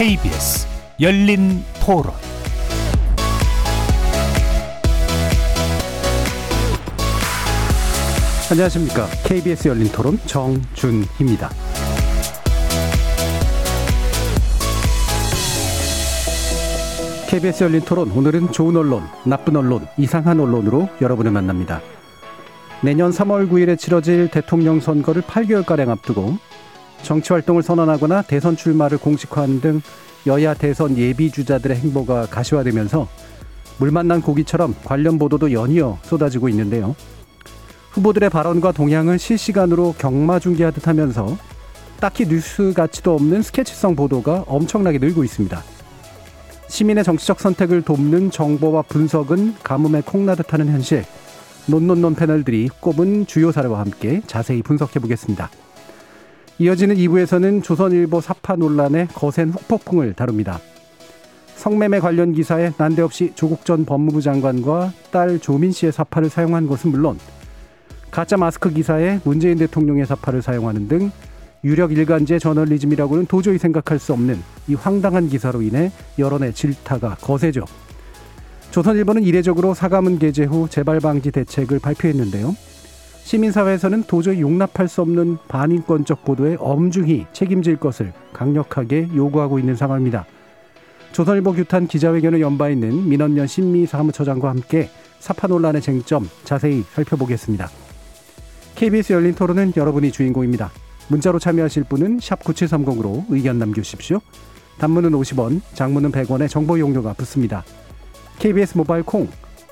KBS 열린 토론 안녕하십니까. KBS 열린 토론 정준희입니다. KBS 열린 토론 오늘은 좋은 언론, 나쁜 언론, 이상한 언론으로 여러분을 만납니다. 내년 3월 9일에 치러질 대통령 선거를 8개월가량 앞두고 정치 활동을 선언하거나 대선 출마를 공식화하는 등 여야 대선 예비 주자들의 행보가 가시화되면서 물 만난 고기처럼 관련 보도도 연이어 쏟아지고 있는데요. 후보들의 발언과 동향을 실시간으로 경마 중계하듯 하면서 딱히 뉴스 가치도 없는 스케치성 보도가 엄청나게 늘고 있습니다. 시민의 정치적 선택을 돕는 정보와 분석은 가뭄에 콩나듯 하는 현실. 논논논 패널들이 꼽은 주요 사례와 함께 자세히 분석해 보겠습니다. 이어지는 2부에서는 조선일보 사파 논란의 거센 후폭풍을 다룹니다. 성매매 관련 기사에 난데없이 조국 전 법무부 장관과 딸 조민 씨의 사파를 사용한 것은 물론 가짜 마스크 기사에 문재인 대통령의 사파를 사용하는 등 유력 일간지의 저널리즘이라고는 도저히 생각할 수 없는 이 황당한 기사로 인해 여론의 질타가 거세죠. 조선일보는 이례적으로 사과문 게재 후 재발 방지 대책을 발표했는데요. 시민사회에서는 도저히 용납할 수 없는 반인권적 보도에 엄중히 책임질 것을 강력하게 요구하고 있는 상황입니다. 조선일보 규탄 기자회견을 연 바 있는 민원연 신미 사무처장과 함께 사파 논란의 쟁점 자세히 살펴보겠습니다. KBS 열린 토론은 여러분이 주인공입니다. 문자로 참여하실 분은 9730으로 의견 남겨주십시오. 단문은 50원, 장문은 100원의 정보 용료가 붙습니다. KBS 모바일 콩,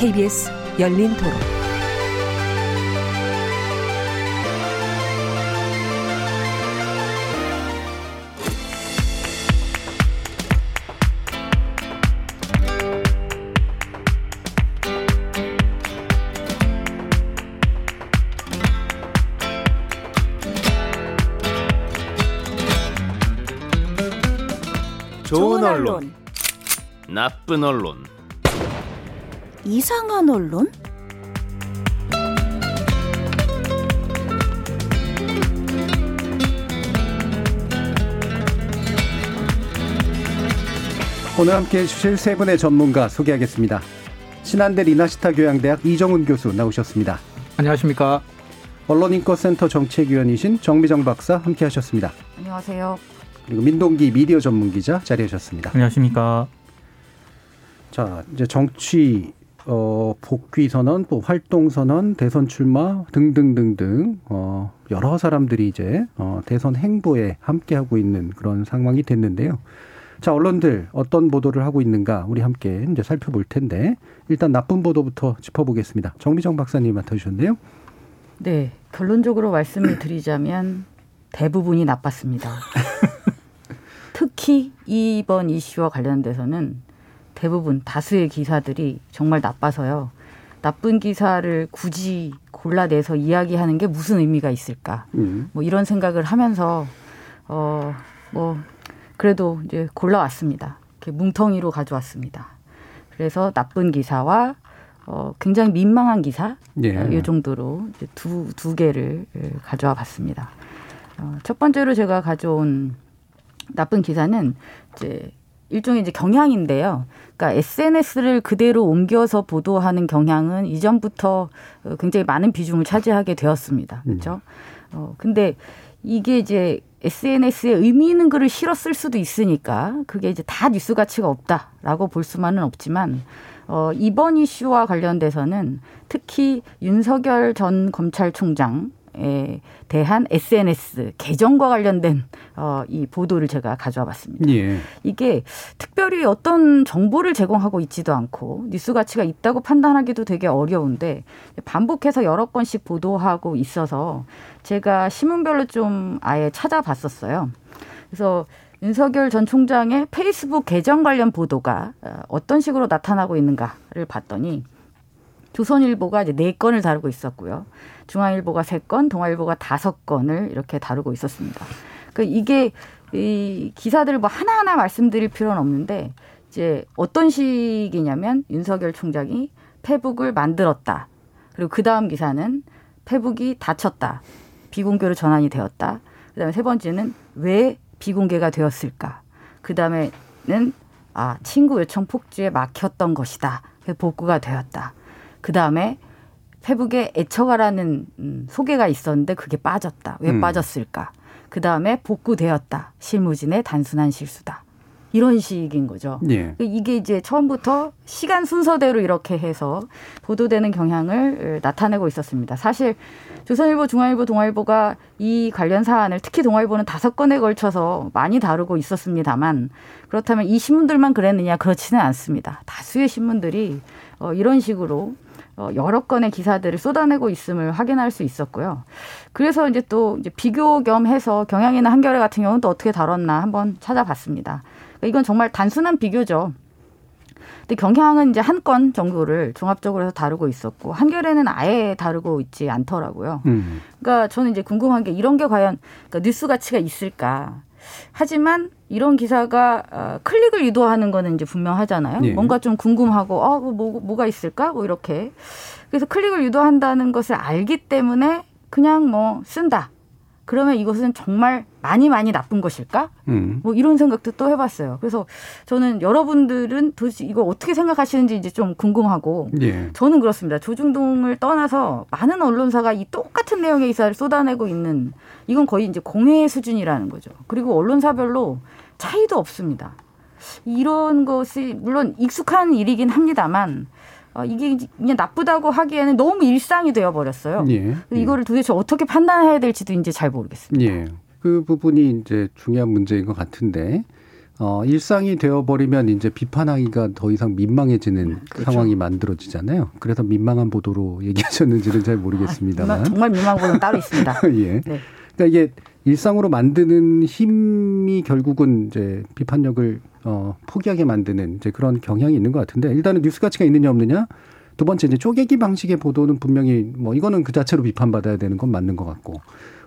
KBS 열린 토론. 좋은 언론, 나쁜 언론, 이상한 언론? 오늘 함께 해주실 세 분의 전문가 소개하겠습니다. 신한대 리나시타 교양대학 이정훈 교수 나오셨습니다. 안녕하십니까. 언론인권센터 정책위원이신 정미정 박사 함께 하셨습니다. 안녕하세요. 그리고 민동기 미디어 전문 기자 자리하셨습니다. 안녕하십니까. 자, 이제 정치 어, 복귀 선언, 또 활동 선언, 대선 출마 등등등등 어, 여러 사람들이 이제 어, 대선 행보에 함께 하고 있는 그런 상황이 됐는데요. 자, 언론들 어떤 보도를 하고 있는가 우리 함께 이제 살펴볼 텐데 일단 나쁜 보도부터 짚어보겠습니다. 정미정 박사님 맡아주셨네요. 네, 결론적으로 말씀을 드리자면 대부분이 나빴습니다. 특히 이번 이슈와 관련돼서는 대부분 다수의 기사들이 정말 나빠서요. 나쁜 기사를 굳이 골라내서 이야기하는 게 무슨 의미가 있을까? 음. 뭐 이런 생각을 하면서 어 뭐 그래도 이제 골라왔습니다. 이렇게 뭉텅이로 가져왔습니다. 그래서 나쁜 기사와 어 굉장히 민망한 기사 예. 어, 이 정도로 이제 두, 두 개를 예, 가져와 봤습니다. 어, 첫 번째로 제가 가져온 나쁜 기사는 이제 일종의 이제 경향인데요. 그러니까 SNS를 그대로 옮겨서 보도하는 경향은 이전부터 어, 굉장히 많은 비중을 차지하게 되었습니다. 그렇죠? 어, 근데 이게 이제 SNS에 의미 있는 글을 쓸 수도 있으니까 그게 이제 다 뉴스 가치가 없다라고 볼 수만은 없지만 어, 이번 이슈와 관련돼서는 특히 윤석열 전 검찰총장 에 대한 SNS 계정과 관련된 어, 이 보도를 제가 가져와 봤습니다. 예. 이게 특별히 어떤 정보를 제공하고 있지도 않고 뉴스 가치가 있다고 판단하기도 되게 어려운데 반복해서 여러 건씩 보도하고 있어서 제가 신문별로 좀 아예 찾아봤었어요. 그래서 윤석열 전 총장의 페이스북 계정 관련 보도가 어, 어떤 식으로 나타나고 있는가를 봤더니 조선일보가 이제 네 건을 다루고 있었고요. 중앙일보가 세 건, 동아일보가 다섯 건을 이렇게 다루고 있었습니다. 그 이게 이 기사들을 뭐 하나하나 말씀드릴 필요는 없는데 이제 어떤 식이냐면 윤석열 총장이 페북을 만들었다. 그리고 그 다음 기사는 페북이 닫혔다. 비공개로 전환이 되었다. 그다음에 세 번째는 왜 비공개가 되었을까? 그다음에는 아 친구 요청 폭주에 막혔던 것이다. 복구가 되었다. 그 다음에 페북에 애처가라는 음, 소개가 있었는데 그게 빠졌다. 왜 음. 빠졌을까? 그 다음에 복구되었다. 실무진의 단순한 실수다. 이런 식인 거죠. 예. 이게 이제 처음부터 시간 순서대로 이렇게 해서 보도되는 경향을 나타내고 있었습니다. 사실 조선일보, 중앙일보, 동아일보가 이 관련 사안을 특히 동아일보는 다섯 건에 걸쳐서 많이 다루고 있었습니다만 그렇다면 이 신문들만 그랬느냐 그렇지는 않습니다. 다수의 신문들이 어, 이런 식으로 어, 여러 건의 기사들을 쏟아내고 있음을 확인할 수 있었고요. 그래서 이제 또 이제 비교 겸해서 경향이나 한겨레 같은 경우는 또 어떻게 다뤘나 한번 찾아봤습니다. 그러니까 이건 정말 단순한 비교죠. 근데 경향은 이제 한 건 정도를 종합적으로 해서 다루고 있었고 한겨레는 아예 다루고 있지 않더라고요. 음. 그러니까 저는 이제 궁금한 게 이런 게 과연 그러니까 뉴스 가치가 있을까? 하지만 이런 기사가 어, 클릭을 유도하는 거는 이제 분명하잖아요. 예. 뭔가 좀 궁금하고 어, 뭐, 뭐가 있을까? 뭐 이렇게. 그래서 클릭을 유도한다는 것을 알기 때문에 그냥 뭐 쓴다. 그러면 이것은 정말 많이 많이 나쁜 것일까? 음. 뭐 이런 생각도 또 해봤어요. 그래서 저는 여러분들은 도대체 이거 어떻게 생각하시는지 이제 좀 궁금하고 예. 저는 그렇습니다. 조중동을 떠나서 많은 언론사가 이 똑같은 내용의 기사를 쏟아내고 있는 이건 거의 이제 공회 수준이라는 거죠. 그리고 언론사별로 차이도 없습니다. 이런 것이 물론 익숙한 일이긴 합니다만 어, 이게 그냥 나쁘다고 하기에는 너무 일상이 되어 버렸어요. 예. 이거를 도대체 어떻게 판단해야 될지도 이제 잘 모르겠습니다. 예. 그 부분이 이제 중요한 문제인 것 같은데, 어, 일상이 되어버리면 이제 비판하기가 더 이상 민망해지는 그렇죠. 상황이 만들어지잖아요. 그래서 민망한 보도로 얘기하셨는지는 잘 모르겠습니다만. 아, 정말 민망보는 따로 있습니다. 예. 네. 그러니까 이게 일상으로 만드는 힘이 결국은 이제 비판력을 어, 포기하게 만드는 이제 그런 경향이 있는 것 같은데 일단은 뉴스 가치가 있느냐 없느냐 두 번째 이제 쪼개기 방식의 보도는 분명히 뭐 이거는 그 자체로 비판받아야 되는 건 맞는 것 같고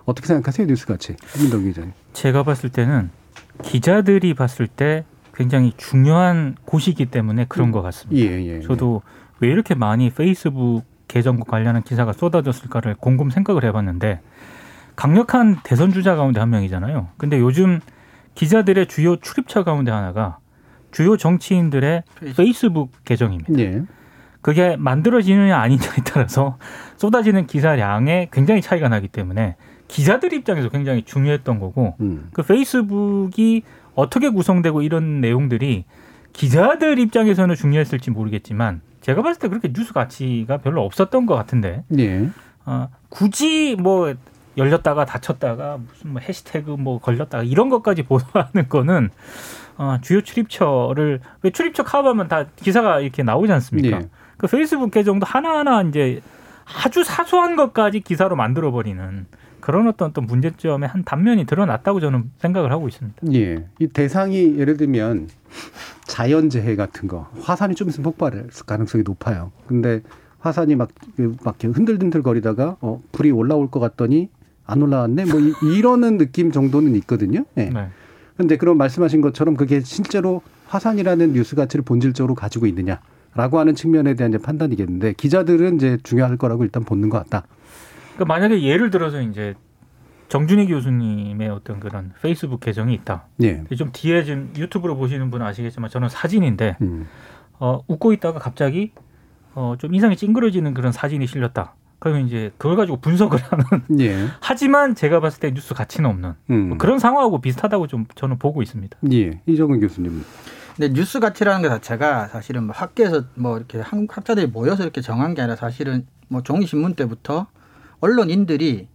어떻게 생각하세요 뉴스 가치 김민동 기자님? 제가 봤을 때는 기자들이 봤을 때 굉장히 중요한 곳이기 때문에 그런 것 같습니다. 예, 예. 저도 왜 이렇게 많이 페이스북 계정과 관련한 기사가 쏟아졌을까를 곰곰 생각을 해봤는데 강력한 대선 주자 가운데 한 명이잖아요. 근데 요즘 기자들의 주요 출입처 가운데 하나가 주요 정치인들의 페이스북 계정입니다. 예. 그게 만들어지느냐 아니냐에 따라서 쏟아지는 기사량에 굉장히 차이가 나기 때문에 기자들 입장에서 굉장히 중요했던 거고 음. 그 페이스북이 어떻게 구성되고 이런 내용들이 기자들 입장에서는 중요했을지 모르겠지만 제가 봤을 때 그렇게 뉴스 가치가 별로 없었던 것 같은데 예. 어, 굳이 뭐 열렸다가 닫혔다가 무슨 뭐 해시태그 뭐 걸렸다가 이런 것까지 보도하는 거는 어, 주요 출입처를 왜 출입처 카업하면 다 기사가 이렇게 나오지 않습니까? 예. 그 페이스북 계정도 하나하나 이제 아주 사소한 것까지 기사로 만들어 버리는 그런 어떤 또 문제점의 한 단면이 드러났다고 저는 생각을 하고 있습니다. 예. 이 대상이 예를 들면 자연재해 같은 거 화산이 좀 있으면 폭발할 가능성이 높아요. 근데 화산이 막, 그막 이렇게 흔들흔들 거리다가 어, 불이 올라올 것 같더니 안 올라왔네. 뭐 이, 이러는 느낌 정도는 있거든요. 예. 네. 근데 그런 말씀하신 것처럼 그게 실제로 화산이라는 뉴스 가치를 본질적으로 가지고 있느냐라고 하는 측면에 대한 이제 판단이겠는데 기자들은 이제 중요할 거라고 일단 보는 것 같다. 그러니까 만약에 예를 들어서 이제 정준희 교수님의 어떤 그런 페이스북 계정이 있다. 예. 좀 뒤에 지금 유튜브로 보시는 분은 아시겠지만 저는 사진인데 음. 어, 웃고 있다가 갑자기 어, 좀 인상이 찡그러지는 그런 사진이 실렸다. 그러면 이제 그걸 가지고 분석을 하는. 예. 하지만 제가 봤을 때 뉴스 가치는 없는 음. 뭐 그런 상황하고 비슷하다고 좀 저는 보고 있습니다. 예. 이정은 교수님. 근데 뉴스 가치라는 것 자체가 사실은 뭐 학계에서 뭐 이렇게 한- 학자들이 모여서 이렇게 정한 게 아니라 사실은 뭐 종이 신문 때부터 언론인들이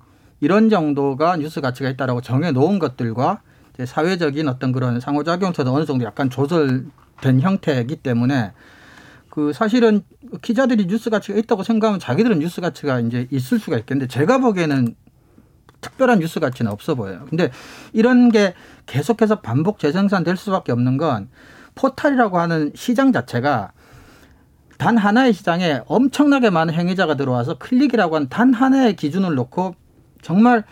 이런 정도가 뉴스 가치가 있다라고 정해 놓은 것들과 이제 사회적인 어떤 그런 상호작용처도 어느 정도 약간 조절된 형태이기 때문에 그 사실은 기자들이 뉴스 가치가 있다고 생각하면 자기들은 뉴스 가치가 이제 있을 수가 있겠는데 제가 보기에는 특별한 뉴스 가치는 없어 보여요. 근데 이런 게 계속해서 반복 재생산 될 수밖에 없는 건 포탈이라고 하는 시장 자체가 단 하나의 시장에 엄청나게 많은 행위자가 들어와서 클릭이라고 하는 단 하나의 기준을 놓고 정말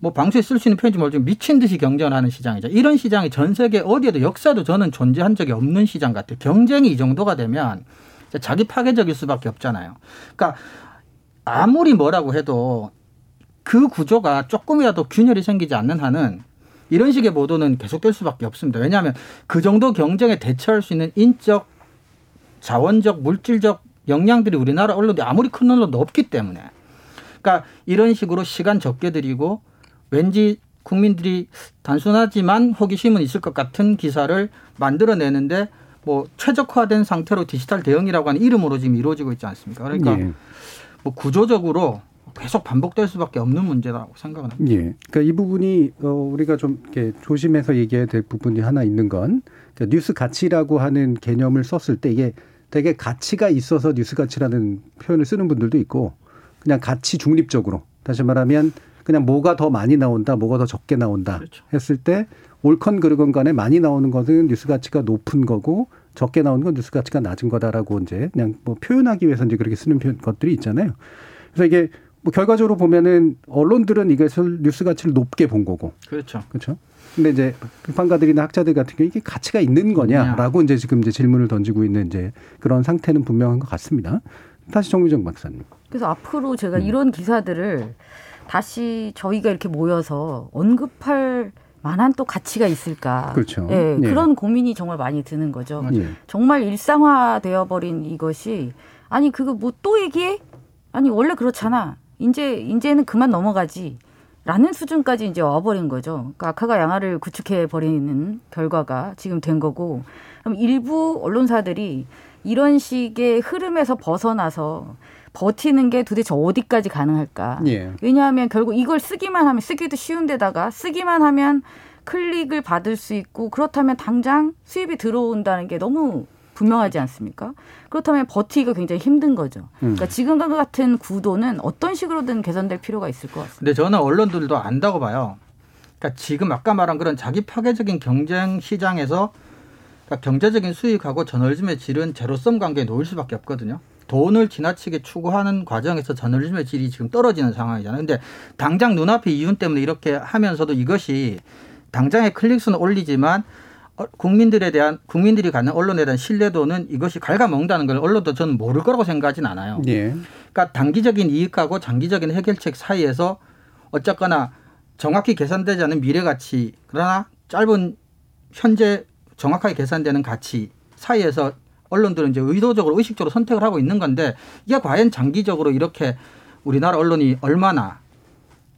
뭐 방수에 쓸 수 있는 표현인지 모르지만 미친 듯이 경쟁을 하는 시장이죠. 이런 시장이 전 세계 어디에도 역사도 저는 존재한 적이 없는 시장 같아요. 경쟁이 이 정도가 되면 자기 파괴적일 수밖에 없잖아요. 그러니까 아무리 뭐라고 해도 그 구조가 조금이라도 균열이 생기지 않는 한은 이런 식의 보도는 계속될 수밖에 없습니다. 왜냐하면 그 정도 경쟁에 대처할 수 있는 인적, 자원적, 물질적 역량들이 우리나라 언론이 아무리 큰 언론도 없기 때문에. 그러니까 이런 식으로 시간 적게 들이고 왠지 국민들이 단순하지만 호기심은 있을 것 같은 기사를 만들어내는데 뭐 최적화된 상태로 디지털 대응이라고 하는 이름으로 지금 이루어지고 있지 않습니까? 그러니까 예. 뭐 구조적으로 계속 반복될 수밖에 없는 문제라고 생각은 합니다. 예. 그러니까 이 부분이 어 우리가 좀 이렇게 조심해서 얘기해야 될 부분이 하나 있는 건 그러니까 뉴스 가치라고 하는 개념을 썼을 때 이게 되게 가치가 있어서 뉴스 가치라는 표현을 쓰는 분들도 있고 그냥 가치 중립적으로 다시 말하면 그냥 뭐가 더 많이 나온다, 뭐가 더 적게 나온다 그렇죠. 했을 때 옳건 그르건 간에 많이 나오는 것은 뉴스 가치가 높은 거고 적게 나오는 건 뉴스 가치가 낮은 거다라고 이제 그냥 뭐 표현하기 위해서 이제 그렇게 쓰는 것들이 있잖아요. 그래서 이게 뭐 결과적으로 보면은 언론들은 이것을 뉴스 가치를 높게 본 거고. 그렇죠. 그렇죠. 근데 이제 비판가들이나 학자들 같은 경우 이게 가치가 있는 거냐라고 이제 지금 이제 질문을 던지고 있는 이제 그런 상태는 분명한 것 같습니다. 다시 정유정 박사님. 그래서 앞으로 제가 음. 이런 기사들을 다시 저희가 이렇게 모여서 언급할 만한 또 가치가 있을까? 그렇죠. 예, 예. 그런 고민이 정말 많이 드는 거죠. 예. 정말 일상화되어 버린 이것이 아니 그거 뭐 또 얘기해? 아니 원래 그렇잖아. 이제 이제는 그만 넘어가지. 라는 수준까지 이제 와버린 거죠. 그러니까 악화가 양화를 구축해 버리는 결과가 지금 된 거고, 그럼 일부 언론사들이 이런 식의 흐름에서 벗어나서 버티는 게 도대체 어디까지 가능할까? 예. 왜냐하면 결국 이걸 쓰기만 하면 쓰기도 쉬운데다가 쓰기만 하면 클릭을 받을 수 있고 그렇다면 당장 수입이 들어온다는 게 너무 분명하지 않습니까? 그렇다면 버티기가 굉장히 힘든 거죠. 그러니까 음. 지금과 같은 구도는 어떤 식으로든 개선될 필요가 있을 것 같습니다. 근데 저는 언론들도 안다고 봐요. 그러니까 지금 아까 말한 그런 자기 파괴적인 경쟁 시장에서 그러니까 경제적인 수익하고 저널즘의 질은 제로섬 관계에 놓일 수밖에 없거든요. 돈을 지나치게 추구하는 과정에서 저널리즘의 질이 지금 떨어지는 상황이잖아요. 근데 당장 눈앞의 이윤 때문에 이렇게 하면서도 이것이 당장의 클릭수는 올리지만 어, 국민들에 대한 국민들이 갖는 언론에 대한 신뢰도는 이것이 갉아먹는다는 걸 언론도 저는 모를 거라고 생각하진 않아요. 예. 그러니까 단기적인 이익하고 장기적인 해결책 사이에서 어쨌거나 정확히 계산되지 않은 미래 가치 그러나 짧은 현재 정확하게 계산되는 가치 사이에서 언론들은 이제 의도적으로 의식적으로 선택을 하고 있는 건데 이게 과연 장기적으로 이렇게 우리나라 언론이 얼마나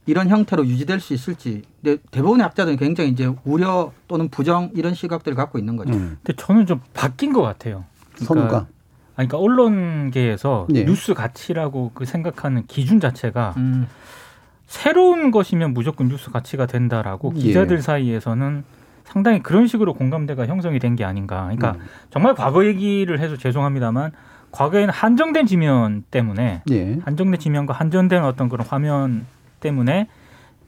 이런 형태로 유지될 수 있을지 근데 대부분의 학자들은 굉장히 이제 우려 또는 부정 이런 시각들을 갖고 있는 거죠. 음. 근데 저는 좀 바뀐 것 같아요. 그러니까 선우가. 아니, 그러니까 언론계에서 네. 뉴스 가치라고 그 생각하는 기준 자체가 음. 새로운 것이면 무조건 뉴스 가치가 된다라고 예. 기자들 예. 사이에서는 상당히 그런 식으로 공감대가 형성이 된 게 아닌가. 그러니까 음. 정말 과거 얘기를 해서 죄송합니다만 과거에는 한정된 지면 때문에 예. 한정된 지면과 한정된 어떤 그런 화면 때문에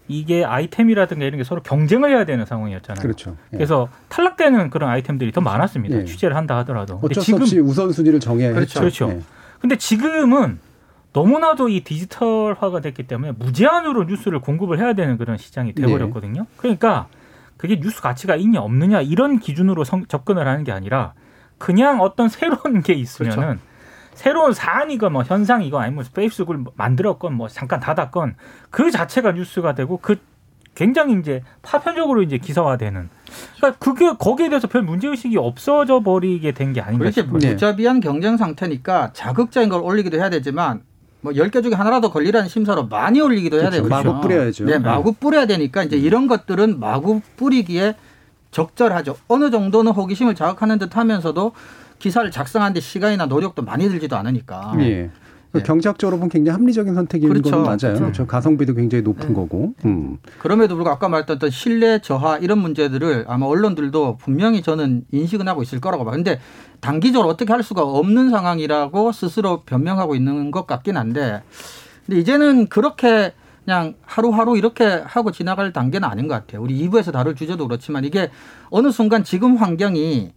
이게 아이템이라든가 이런 게 서로 경쟁을 해야 되는 상황이었잖아요. 그렇죠. 예. 그래서 탈락되는 그런 아이템들이 더 많았습니다. 예. 취재를 한다 하더라도. 어쩔 수 없이 우선순위를 정해야 그렇죠. 그렇죠. 예. 근데 지금은 너무나도 이 디지털화가 됐기 때문에 무제한으로 뉴스를 공급을 해야 되는 그런 시장이 돼버렸거든요. 예. 그러니까 그게 뉴스 가치가 있냐 없느냐 이런 기준으로 성, 접근을 하는 게 아니라 그냥 어떤 새로운 게 있으면은 그렇죠. 새로운 사안이건 뭐 현상이건 아니면 페이스북을 만들었건 뭐 잠깐 닫았건 그 자체가 뉴스가 되고 그 굉장히 이제 파편적으로 이제 기사화되는. 그러니까 그게 거기에 대해서 별 문제 의식이 없어져 버리게 된 게 아닌가 싶어요. 무자비한 경쟁 상태니까 자극적인 걸 올리기도 해야 되지만 뭐 10개 중에 하나라도 걸리라는 심사로 많이 올리기도 해야 되고 마구 뿌려야죠. 네, 마구 뿌려야 되니까 이제 이런 것들은 마구 뿌리기에 적절하죠. 어느 정도는 호기심을 자극하는 듯 하면서도 기사를 작성하는데 시간이나 노력도 많이 들지도 않으니까. 예. 네. 경제학적으로 보면 굉장히 합리적인 선택인 그렇죠. 건 맞아요. 그렇죠. 그렇죠. 가성비도 굉장히 높은 네. 거고. 음. 그럼에도 불구하고 아까 말했던 신뢰 저하 이런 문제들을 아마 언론들도 분명히 저는 인식은 하고 있을 거라고 봐요. 근데 단기적으로 어떻게 할 수가 없는 상황이라고 스스로 변명하고 있는 것 같긴 한데 근데 이제는 그렇게 그냥 하루하루 이렇게 하고 지나갈 단계는 아닌 것 같아요. 우리 2부에서 다룰 주제도 그렇지만 이게 어느 순간 지금 환경이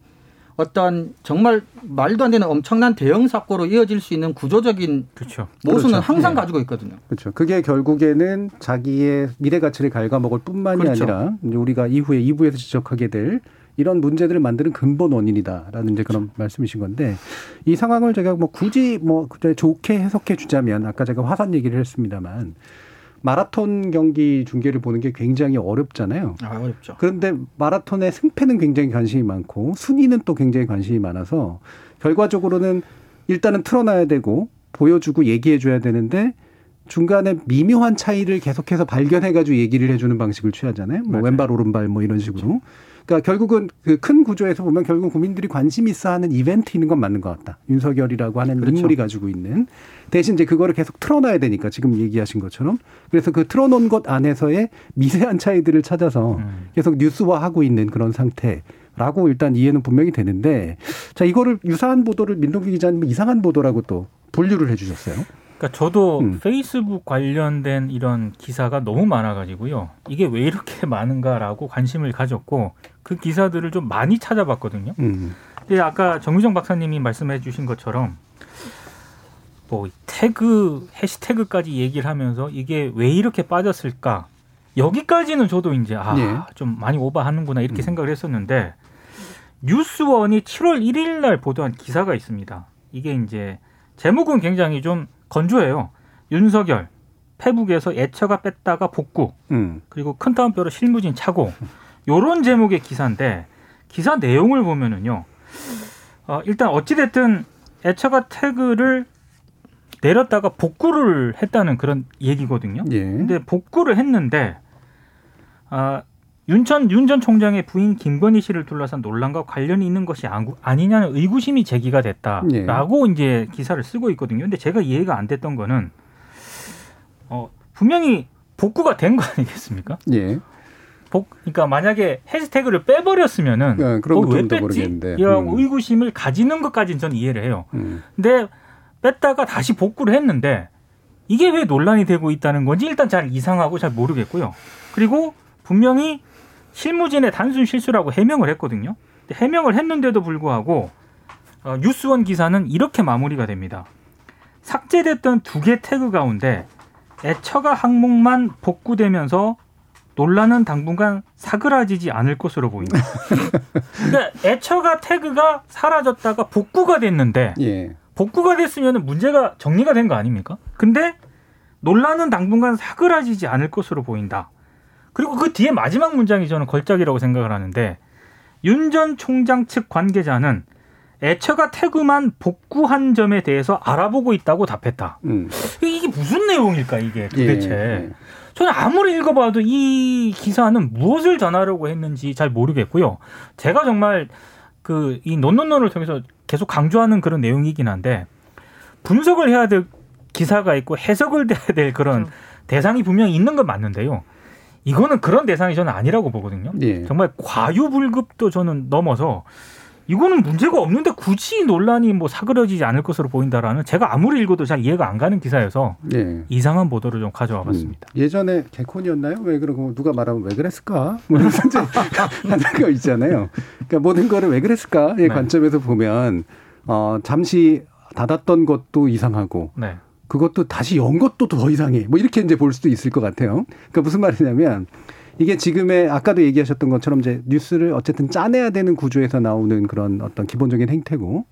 어떤 정말 말도 안 되는 엄청난 대형 사고로 이어질 수 있는 구조적인 그렇죠. 모순은 그렇죠. 항상 네. 가지고 있거든요. 그렇죠. 그게 결국에는 자기의 미래 가치를 갉아먹을 뿐만이 그렇죠. 아니라 우리가 이후에 2부에서 지적하게 될 이런 문제들을 만드는 근본 원인이다라는 이제 그런 말씀이신 건데 이 상황을 제가 뭐 굳이 뭐 그때 좋게 해석해 주자면 아까 제가 화산 얘기를 했습니다만 마라톤 경기 중계를 보는 게 굉장히 어렵잖아요. 아, 어렵죠. 그런데 마라톤의 승패는 굉장히 관심이 많고 순위는 또 굉장히 관심이 많아서 결과적으로는 일단은 틀어놔야 되고 보여주고 얘기해 줘야 되는데 중간에 미묘한 차이를 계속해서 발견해가지고 얘기를 해주는 방식을 취하잖아요. 뭐 맞아요. 왼발 오른발 뭐 이런 식으로. 그 러니까 결국은 그 큰 구조에서 보면 결국 국민들이 관심 있어 하는 이벤트인 건 맞는 것 같다. 윤석열이라고 하는 그렇죠. 인물이 가지고 있는 대신 이제 그거를 계속 틀어놔야 되니까 지금 얘기하신 것처럼 그래서 그 틀어놓은 것 안에서의 미세한 차이들을 찾아서 음. 계속 뉴스화하고 있는 그런 상태 라고 일단 이해는 분명히 되는데 자 이거를 유사한 보도를 민동기 기자님 이상한 보도라고 또 분류를 해주셨어요. 그러니까 저도 음. 페이스북 관련된 이런 기사가 너무 많아가지고요. 이게 왜 이렇게 많은가라고 관심을 가졌고 그 기사들을 좀 많이 찾아봤거든요. 음. 근데 아까 정유정 박사님이 말씀해 주신 것처럼 뭐 태그 해시태그까지 얘기를 하면서 이게 왜 이렇게 빠졌을까 여기까지는 저도 이제 아 예. 좀 많이 오버하는구나 이렇게 음. 생각을 했었는데 뉴스원이 7월 1일 날 보도한 기사가 있습니다. 이게 이제 제목은 굉장히 좀 건조해요. 윤석열 페북에서 애처가 뺐다가 복구 음. 그리고 큰 따옴표로 실무진 차고 요런 제목의 기사인데 기사 내용을 보면은요. 어, 일단 어찌 됐든 애처가 태그를 내렸다가 복구를 했다는 그런 얘기거든요. 예. 근데 복구를 했는데 아, 윤전 윤전 총장의 부인 김건희 씨를 둘러싼 논란과 관련이 있는 것이 아니냐는 의구심이 제기가 됐다라고 이제 기사를 쓰고 있거든요. 근데 제가 이해가 안 됐던 거는 어, 분명히 복구가 된 거 아니겠습니까? 예. 복, 그러니까 만약에 해시태그를 빼버렸으면은 네, 그런 어, 왜 뺐지? 모르겠는데. 이라고 음. 의구심을 가지는 것까지는 저는 이해를 해요. 음. 근데 뺐다가 다시 복구를 했는데 이게 왜 논란이 되고 있다는 건지 일단 잘 이상하고 잘 모르겠고요. 그리고 분명히 실무진의 단순 실수라고 해명을 했거든요. 해명을 했는데도 불구하고 어, 뉴스원 기사는 이렇게 마무리가 됩니다. 삭제됐던 두 개 태그 가운데 애처가 항목만 복구되면서 논란은 당분간 사그라지지 않을 것으로 보인다. 그러니까 애처가 태그가 사라졌다가 복구가 됐는데 예. 복구가 됐으면 문제가 정리가 된 거 아닙니까? 근데 논란은 당분간 사그라지지 않을 것으로 보인다. 그리고 그 뒤에 마지막 문장이 저는 걸작이라고 생각을 하는데 윤 전 총장 측 관계자는 애처가 태그만 복구한 점에 대해서 알아보고 있다고 답했다. 음. 이게 무슨 내용일까 이게 도대체? 예. 저는 아무리 읽어봐도 이 기사는 무엇을 전하려고 했는지 잘 모르겠고요. 제가 정말 그 이 논논논을 통해서 계속 강조하는 그런 내용이긴 한데 분석을 해야 될 기사가 있고 해석을 해야 될 그런 대상이 분명히 있는 건 맞는데요. 이거는 그런 대상이 저는 아니라고 보거든요. 예. 정말 과유불급도 저는 넘어서 이거는 문제가 없는데 굳이 논란이 뭐 사그러지지 않을 것으로 보인다라는 제가 아무리 읽어도 잘 이해가 안 가는 기사여서 예. 이상한 보도를 좀 가져와 봤습니다. 음. 예전에 개콘이었나요? 왜 그러고 누가 말하면 왜 그랬을까? 뭐 이런 거 있잖아요. 그러니까 모든 거를 왜 그랬을까의 네. 관점에서 보면 어 잠시 닫았던 것도 이상하고 네. 그것도 다시 연 것도 더 이상해. 뭐 이렇게 이제 볼 수도 있을 것 같아요. 그러니까 무슨 말이냐면 이게 지금의 아까도 얘기하셨던 것처럼 이제 뉴스를 어쨌든 짜내야 되는 구조에서 나오는 그런 어떤 기본적인 행태고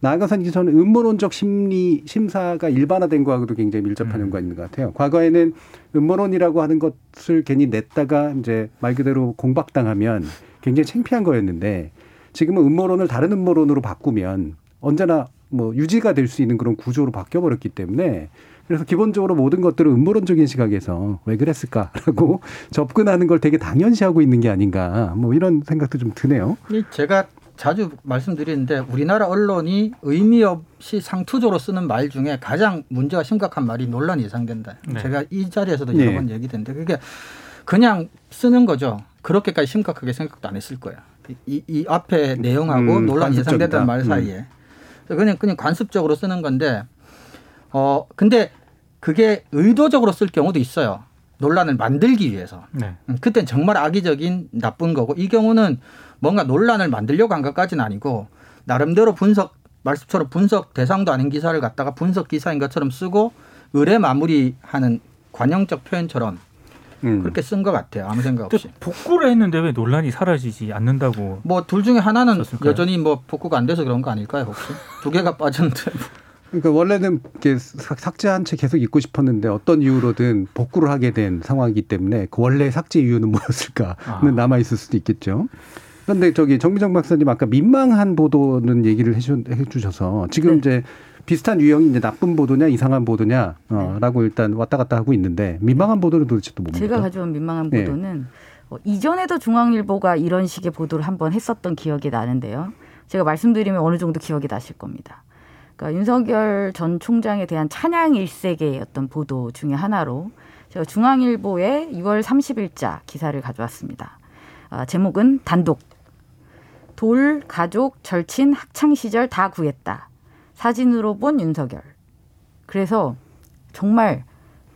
나아가서는 이제 저는 음모론적 심리 심사가 일반화된 거하고도 굉장히 밀접한 음. 연관이 있는 것 같아요. 과거에는 음모론이라고 하는 것을 괜히 냈다가 이제 말 그대로 공박당하면 굉장히 창피한 거였는데 지금은 음모론을 다른 음모론으로 바꾸면 언제나 뭐 유지가 될 수 있는 그런 구조로 바뀌어 버렸기 때문에 그래서 기본적으로 모든 것들을 음모론적인 시각에서 왜 그랬을까라고 접근하는 걸 되게 당연시하고 있는 게 아닌가 뭐 이런 생각도 좀 드네요. 이 제가 자주 말씀드리는데 우리나라 언론이 의미 없이 상투적으로 쓰는 말 중에 가장 문제가 심각한 말이 논란이 예상된다. 네. 제가 이 자리에서도 네. 여러 번 얘기했는데 그게 그냥 쓰는 거죠. 그렇게까지 심각하게 생각도 안 했을 거야. 이, 이 앞에 내용하고 음, 논란이 관습적이다. 예상된다는 말 사이에. 그래서 그냥 그냥 관습적으로 쓰는 건데 어 근데 그게 의도적으로 쓸 경우도 있어요. 논란을 만들기 위해서. 네. 음, 그땐 정말 악의적인 나쁜 거고 이 경우는 뭔가 논란을 만들려고 한 것까지는 아니고 나름대로 분석 말씀처럼 분석 대상도 아닌 기사를 갖다가 분석 기사인 것처럼 쓰고 의뢰 마무리하는 관용적 표현처럼 음. 그렇게 쓴 것 같아요. 아무 생각 없이. 복구를 했는데 왜 논란이 사라지지 않는다고 뭐 둘 중에 하나는 썼을까요? 여전히 뭐 복구가 안 돼서 그런 거 아닐까요 혹시? 두 개가 빠졌는데 그러니까 원래는 이렇게 삭- 삭제한 채 계속 있고 싶었는데 어떤 이유로든 복구를 하게 된 상황이기 때문에 그 원래 삭제 이유는 뭐였을까는 아. 남아 있을 수도 있겠죠. 그런데 저기 정미정 박사님 아까 민망한 보도는 얘기를 해주, 해주셔서 지금 네. 이제 비슷한 유형이 이제 나쁜 보도냐 이상한 보도냐라고 일단 왔다 갔다 하고 있는데 민망한 보도는 도대체 또 뭡니까? 제가 가져온 민망한 네. 보도는 어, 이전에도 중앙일보가 이런 식의 보도를 한번 했었던 기억이 나는데요. 제가 말씀드리면 어느 정도 기억이 나실 겁니다. 그러니까 윤석열 전 총장에 대한 찬양 일색의 어떤 보도 중에 하나로 제가 중앙일보의 6월 30일자 기사를 가져왔습니다. 아, 제목은 단독 돌 가족 절친 학창 시절 다 구했다. 사진으로 본 윤석열. 그래서 정말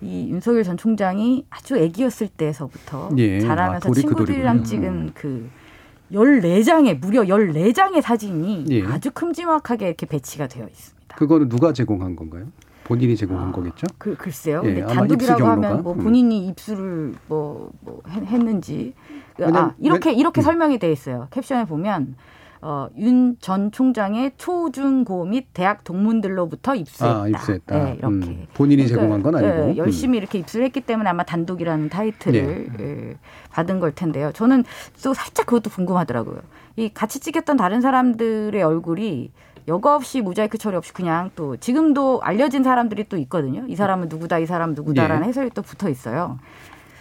이 윤석열 전 총장이 아주 애기였을 때서부터 예. 자라면서 아, 그 친구들이랑. 찍은 그 14장의 무려 14장의 사진이 예. 아주 큼지막하게 이렇게 배치가 되어 있습니다. 그거는 누가 제공한 건가요? 본인이 제공한 아. 거겠죠? 그 글쎄요. 예, 근데 단독이라고 하면. 뭐 음. 본인이 입수를 뭐, 뭐 했- 했는지 아 왜냐면- 이렇게 이렇게 음. 설명이 돼 있어요. 캡션에 보면 어, 윤 전 총장의 초중고 및 대학 동문들로부터 입수했다. 아, 입수했다. 네, 이렇게 음, 본인이 제공한 건 아니고. 예, 음. 열심히 이렇게 입수를 했기 때문에 아마 단독이라는 타이틀을 예, 받은 걸 텐데요. 저는 또 살짝 그것도 궁금하더라고요. 이 같이 찍혔던 다른 사람들의 얼굴이 여과 없이 모자이크 처리 없이 그냥 또 지금도 알려진 사람들이 또 있거든요. 이 사람은 누구다, 이 사람은 누구다라는 예. 해설이 또 붙어 있어요.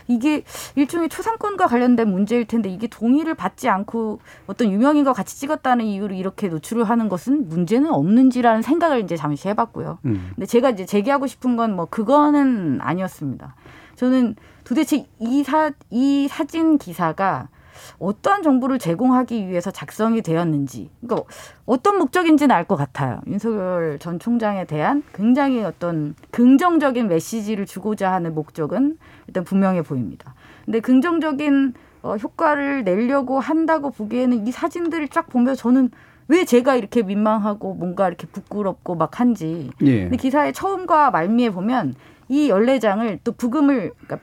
이게 일종의 초상권과 관련된 문제일 텐데 이게 동의를 받지 않고 어떤 유명인과 같이 찍었다는 이유로 이렇게 노출을 하는 것은 문제는 없는지라는 생각을 이제 잠시 해봤고요. 음. 근데 제가 이제 제기하고 싶은 건 뭐 그거는 아니었습니다. 저는 도대체 이 사, 이 사진 기사가 어떠한 정보를 제공하기 위해서 작성이 되었는지, 그러니까 어떤 목적인지는 알 것 같아요. 윤석열 전 총장에 대한 굉장히 어떤 긍정적인 메시지를 주고자 하는 목적은 일단 분명해 보입니다. 근데 긍정적인 어, 효과를 내려고 한다고 보기에는 이 사진들을 쫙 보면 저는 왜 제가 이렇게 민망하고 뭔가 이렇게 부끄럽고 막 한지 예. 근데 기사의 처음과 말미에 보면 이 열네 장을 또 브금을 그러니까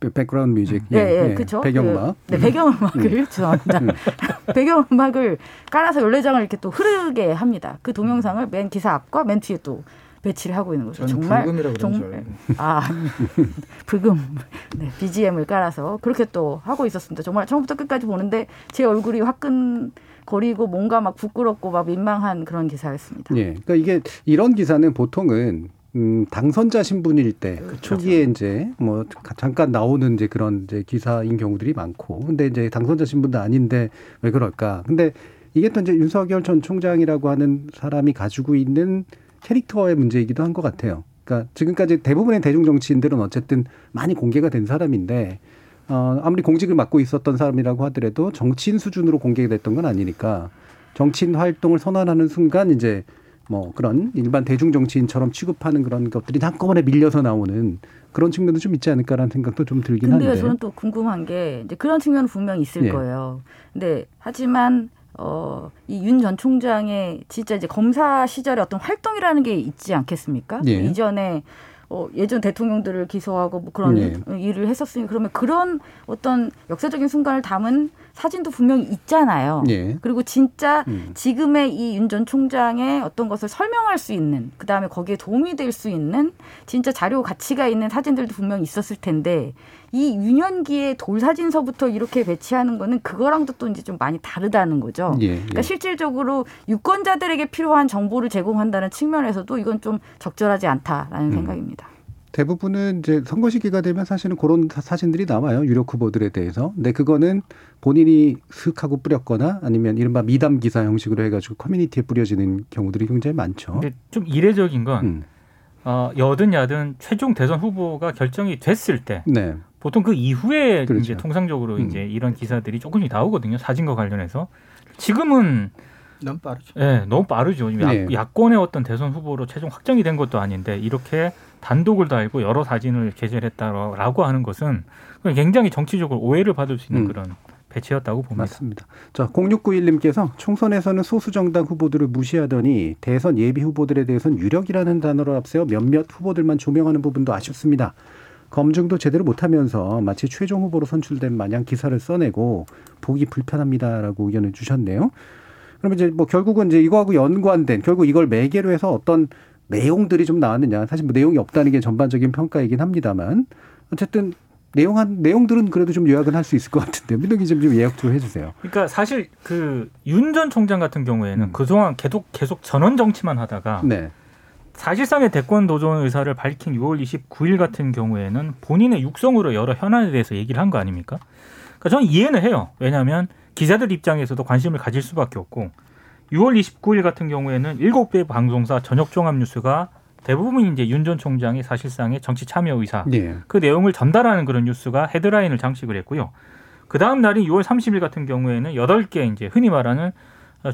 back- background music. 예, 예, 그렇죠. 배경음악. 네, 배경음악을 죄송합니다. 배경음악을 깔아서 열네장을 이렇게 또 흐르게 합니다. 그 동영상을 맨 기사 앞과 맨 뒤에 또 배치를 하고 있는 거죠. 저는 정말 불금이라고 그런 줄 정말 알고. 아 불금 네, BGM을 깔아서 그렇게 또 하고 있었습니다. 정말 처음부터 끝까지 보는데 제 얼굴이 화끈 거리고 뭔가 막 부끄럽고 막 민망한 그런 기사였습니다. 예. 그러니까 이게 이런 기사는 보통은 음, 당선자 신분일 때 그렇죠. 초기에 이제 뭐 잠깐 나오는 이제 그런 이제 기사인 경우들이 많고 근데 이제 당선자 신분도 아닌데 왜 그럴까? 근데 이게 또 이제 윤석열 전 총장이라고 하는 사람이 가지고 있는 캐릭터의 문제이기도 한 것 같아요. 그러니까 지금까지 대부분의 대중 정치인들은 어쨌든 많이 공개가 된 사람인데 어, 아무리 공직을 맡고 있었던 사람이라고 하더라도 정치인 수준으로 공개가 됐던 건 아니니까 정치인 활동을 선언하는 순간 이제 뭐 그런 일반 대중 정치인처럼 취급하는 그런 것들이 한꺼번에 밀려서 나오는 그런 측면도 좀 있지 않을까라는 생각도 좀 들긴 근데 한데. 저는 또 궁금한 게 이제 그런 측면은 분명히 있을 예. 거예요. 근데 하지만 어, 이 윤 전 총장의 진짜 이제 검사 시절에 어떤 활동이라는 게 있지 않겠습니까? 예. 이전에 어, 예전 대통령들을 기소하고 뭐 그런 예. 일을 했었으니 그러면 그런 어떤 역사적인 순간을 담은 사진도 분명히 있잖아요. 예. 그리고 진짜 음. 지금의 이 윤 전 총장의 어떤 것을 설명할 수 있는 그다음에 거기에 도움이 될 수 있는 진짜 자료 가치가 있는 사진들도 분명히 있었을 텐데 이 유년기의 돌 사진서부터 이렇게 배치하는 거는 그거랑도 또 이제 좀 많이 다르다는 거죠. 예. 그러니까 실질적으로 유권자들에게 필요한 정보를 제공한다는 측면에서도 이건 좀 적절하지 않다라는 음. 생각입니다. 대부분은 이제 선거 시기가 되면 사실은 그런 사- 사진들이 나와요. 유력 후보들에 대해서. 근데 그거는 본인이 슥 하고 뿌렸거나 아니면 이른바 미담 기사 형식으로 해가지고 커뮤니티에 뿌려지는 경우들이 굉장히 많죠. 좀 이례적인 건 음. 어, 여든 야든 최종 대선 후보가 결정이 됐을 때 네. 보통 그 이후에 그렇죠. 이제 통상적으로 음. 이제 이런 기사들이 조금씩 나오거든요. 사진과 관련해서. 지금은 너무 빠르죠. 예, 너무 빠르죠. 네. 야, 야권의 어떤 대선 후보로 최종 확정이 된 것도 아닌데 이렇게 단독을 달고 여러 사진을 게재했다라고 하는 것은 굉장히 정치적으로 오해를 받을 수 있는 음. 그런 배치였다고 봅니다. 맞습니다. 자, 0691님께서 총선에서는 소수 정당 후보들을 무시하더니 대선 예비 후보들에 대해서는 유력이라는 단어를 앞세워 몇몇 후보들만 조명하는 부분도 아쉽습니다. 검증도 제대로 못하면서 마치 최종 후보로 선출된 마냥 기사를 써내고 보기 불편합니다라고 의견을 주셨네요. 그러면 이제 뭐 결국은 이제 이거하고 연관된 결국 이걸 매개로 해서 어떤 내용들이 좀 나왔느냐 사실 뭐 내용이 없다는 게 전반적인 평가이긴 합니다만 어쨌든 내용 한 내용들은 그래도 좀 요약은 할 수 있을 것 같은데 민동 기자 좀 예약 좀 해주세요. 그러니까 사실 그 윤 전 총장 같은 경우에는 음. 그동안 계속 계속 전원 정치만 하다가 네. 사실상의 대권 도전 의사를 밝힌 6월 29일 같은 경우에는 본인의 육성으로 여러 현안에 대해서 얘기를 한 거 아닙니까? 그러니까 저는 이해는 해요. 왜냐하면 기자들 입장에서도 관심을 가질 수밖에 없고 6월 29일 같은 경우에는 7개 방송사 저녁 종합 뉴스가 대부분 이제 윤 전 총장이 사실상의 정치 참여 의사 예. 그 내용을 전달하는 그런 뉴스가 헤드라인을 장식을 했고요. 그 다음 날인 6월 30일 같은 경우에는 8개 이제 흔히 말하는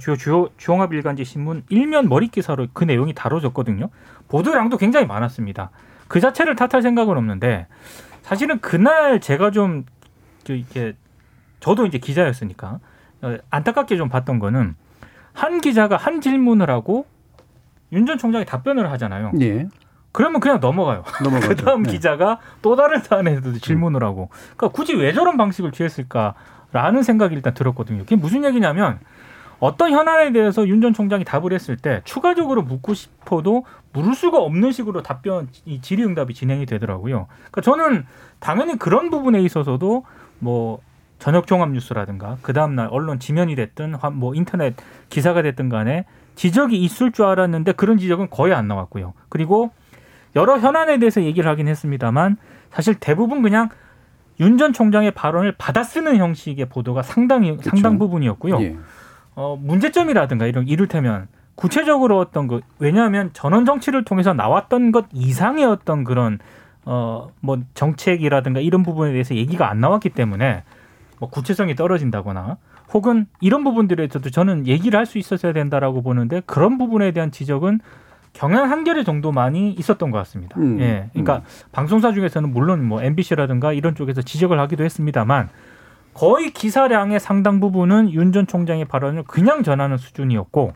주요 주요 종합 일간지 신문 일면 머릿 기사로 그 내용이 다뤄졌거든요. 보도량도 굉장히 많았습니다. 그 자체를 탓할 생각은 없는데 사실은 그날 제가 좀 이렇게 저도 이제 기자였으니까 어, 안타깝게 좀 봤던 거는 한 기자가 한 질문을 하고 윤 전 총장이 답변을 하잖아요. 예. 그러면 그냥 넘어가요. 그 다음 네. 기자가 또 다른 사안에도 질문을 하고, 그러니까 굳이 왜 저런 방식을 취했을까라는 생각이 일단 들었거든요. 그게 무슨 얘기냐면 어떤 현안에 대해서 윤 전 총장이 답을 했을 때 추가적으로 묻고 싶어도 물을 수가 없는 식으로 답변, 이 질의응답이 진행이 되더라고요. 그러니까 저는 당연히 그런 부분에 있어서도 뭐 저녁 종합 뉴스라든가 그 다음 날 언론 지면이 됐든 화- 뭐 인터넷 기사가 됐든 간에 지적이 있을 줄 알았는데 그런 지적은 거의 안 나왔고요. 그리고 여러 현안에 대해서 얘기를 하긴 했습니다만 사실 대부분 그냥 윤 전 총장의 발언을 받아쓰는 형식의 보도가 상당히 상당 부분이었고요. 예. 어, 문제점이라든가 이런 이를테면 구체적으로 어떤 그 왜냐하면 전원 정치를 통해서 나왔던 것 이상의 어떤 그런 어 뭐 정책이라든가 이런 부분에 대해서 얘기가 안 나왔기 때문에 뭐 구체성이 떨어진다거나 혹은 이런 부분들에 있어도 저는 얘기를 할 수 있었어야 된다라고 보는데 그런 부분에 대한 지적은 경향 한겨레 정도만이 있었던 것 같습니다. 음. 예, 그러니까 방송사 중에서는 물론 뭐 MBC라든가 이런 쪽에서 지적을 하기도 했습니다만 거의 기사량의 상당 부분은 윤 전 총장의 발언을 그냥 전하는 수준이었고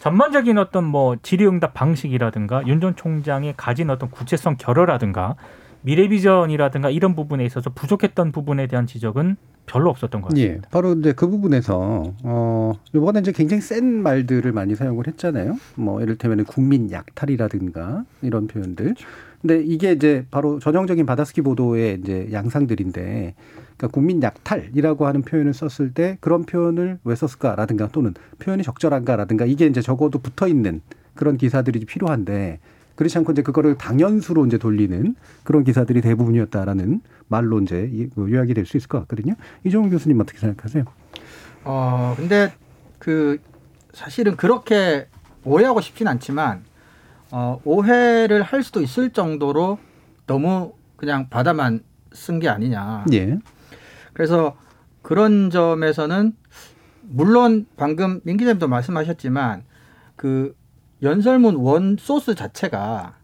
전반적인 어떤 뭐 질의응답 방식이라든가 윤 전 총장이 가진 어떤 구체성 결여라든가 미래 비전이라든가 이런 부분에 있어서 부족했던 부분에 대한 지적은 별로 없었던 것 같습니다. 예. 바로 이제 그 부분에서 어 이번에 이제 굉장히 센 말들을 많이 사용을 했잖아요. 뭐 이를테면 국민 약탈이라든가 이런 표현들. 근데 이게 이제 바로 전형적인 바다스키 보도의 이제 양상들인데 그러니까 국민 약탈이라고 하는 표현을 썼을 때 그런 표현을 왜 썼을까라든가 또는 표현이 적절한가라든가 이게 이제 적어도 붙어 있는 그런 기사들이 필요한데 그렇지 않고 이제 그거를 당연수로 이제 돌리는 그런 기사들이 대부분이었다라는 말로 이제 이- 그 요약이 될 수 있을 것 같거든요. 이종훈 교수님 어떻게 생각하세요? 어, 근데 그 사실은 그렇게 오해하고 싶진 않지만 어, 오해를 할 수도 있을 정도로 너무 그냥 바다만 쓴 게 아니냐. 예. 그래서 그런 점에서는 물론 방금 민 기자님도 말씀하셨지만 그 연설문 원 소스 자체가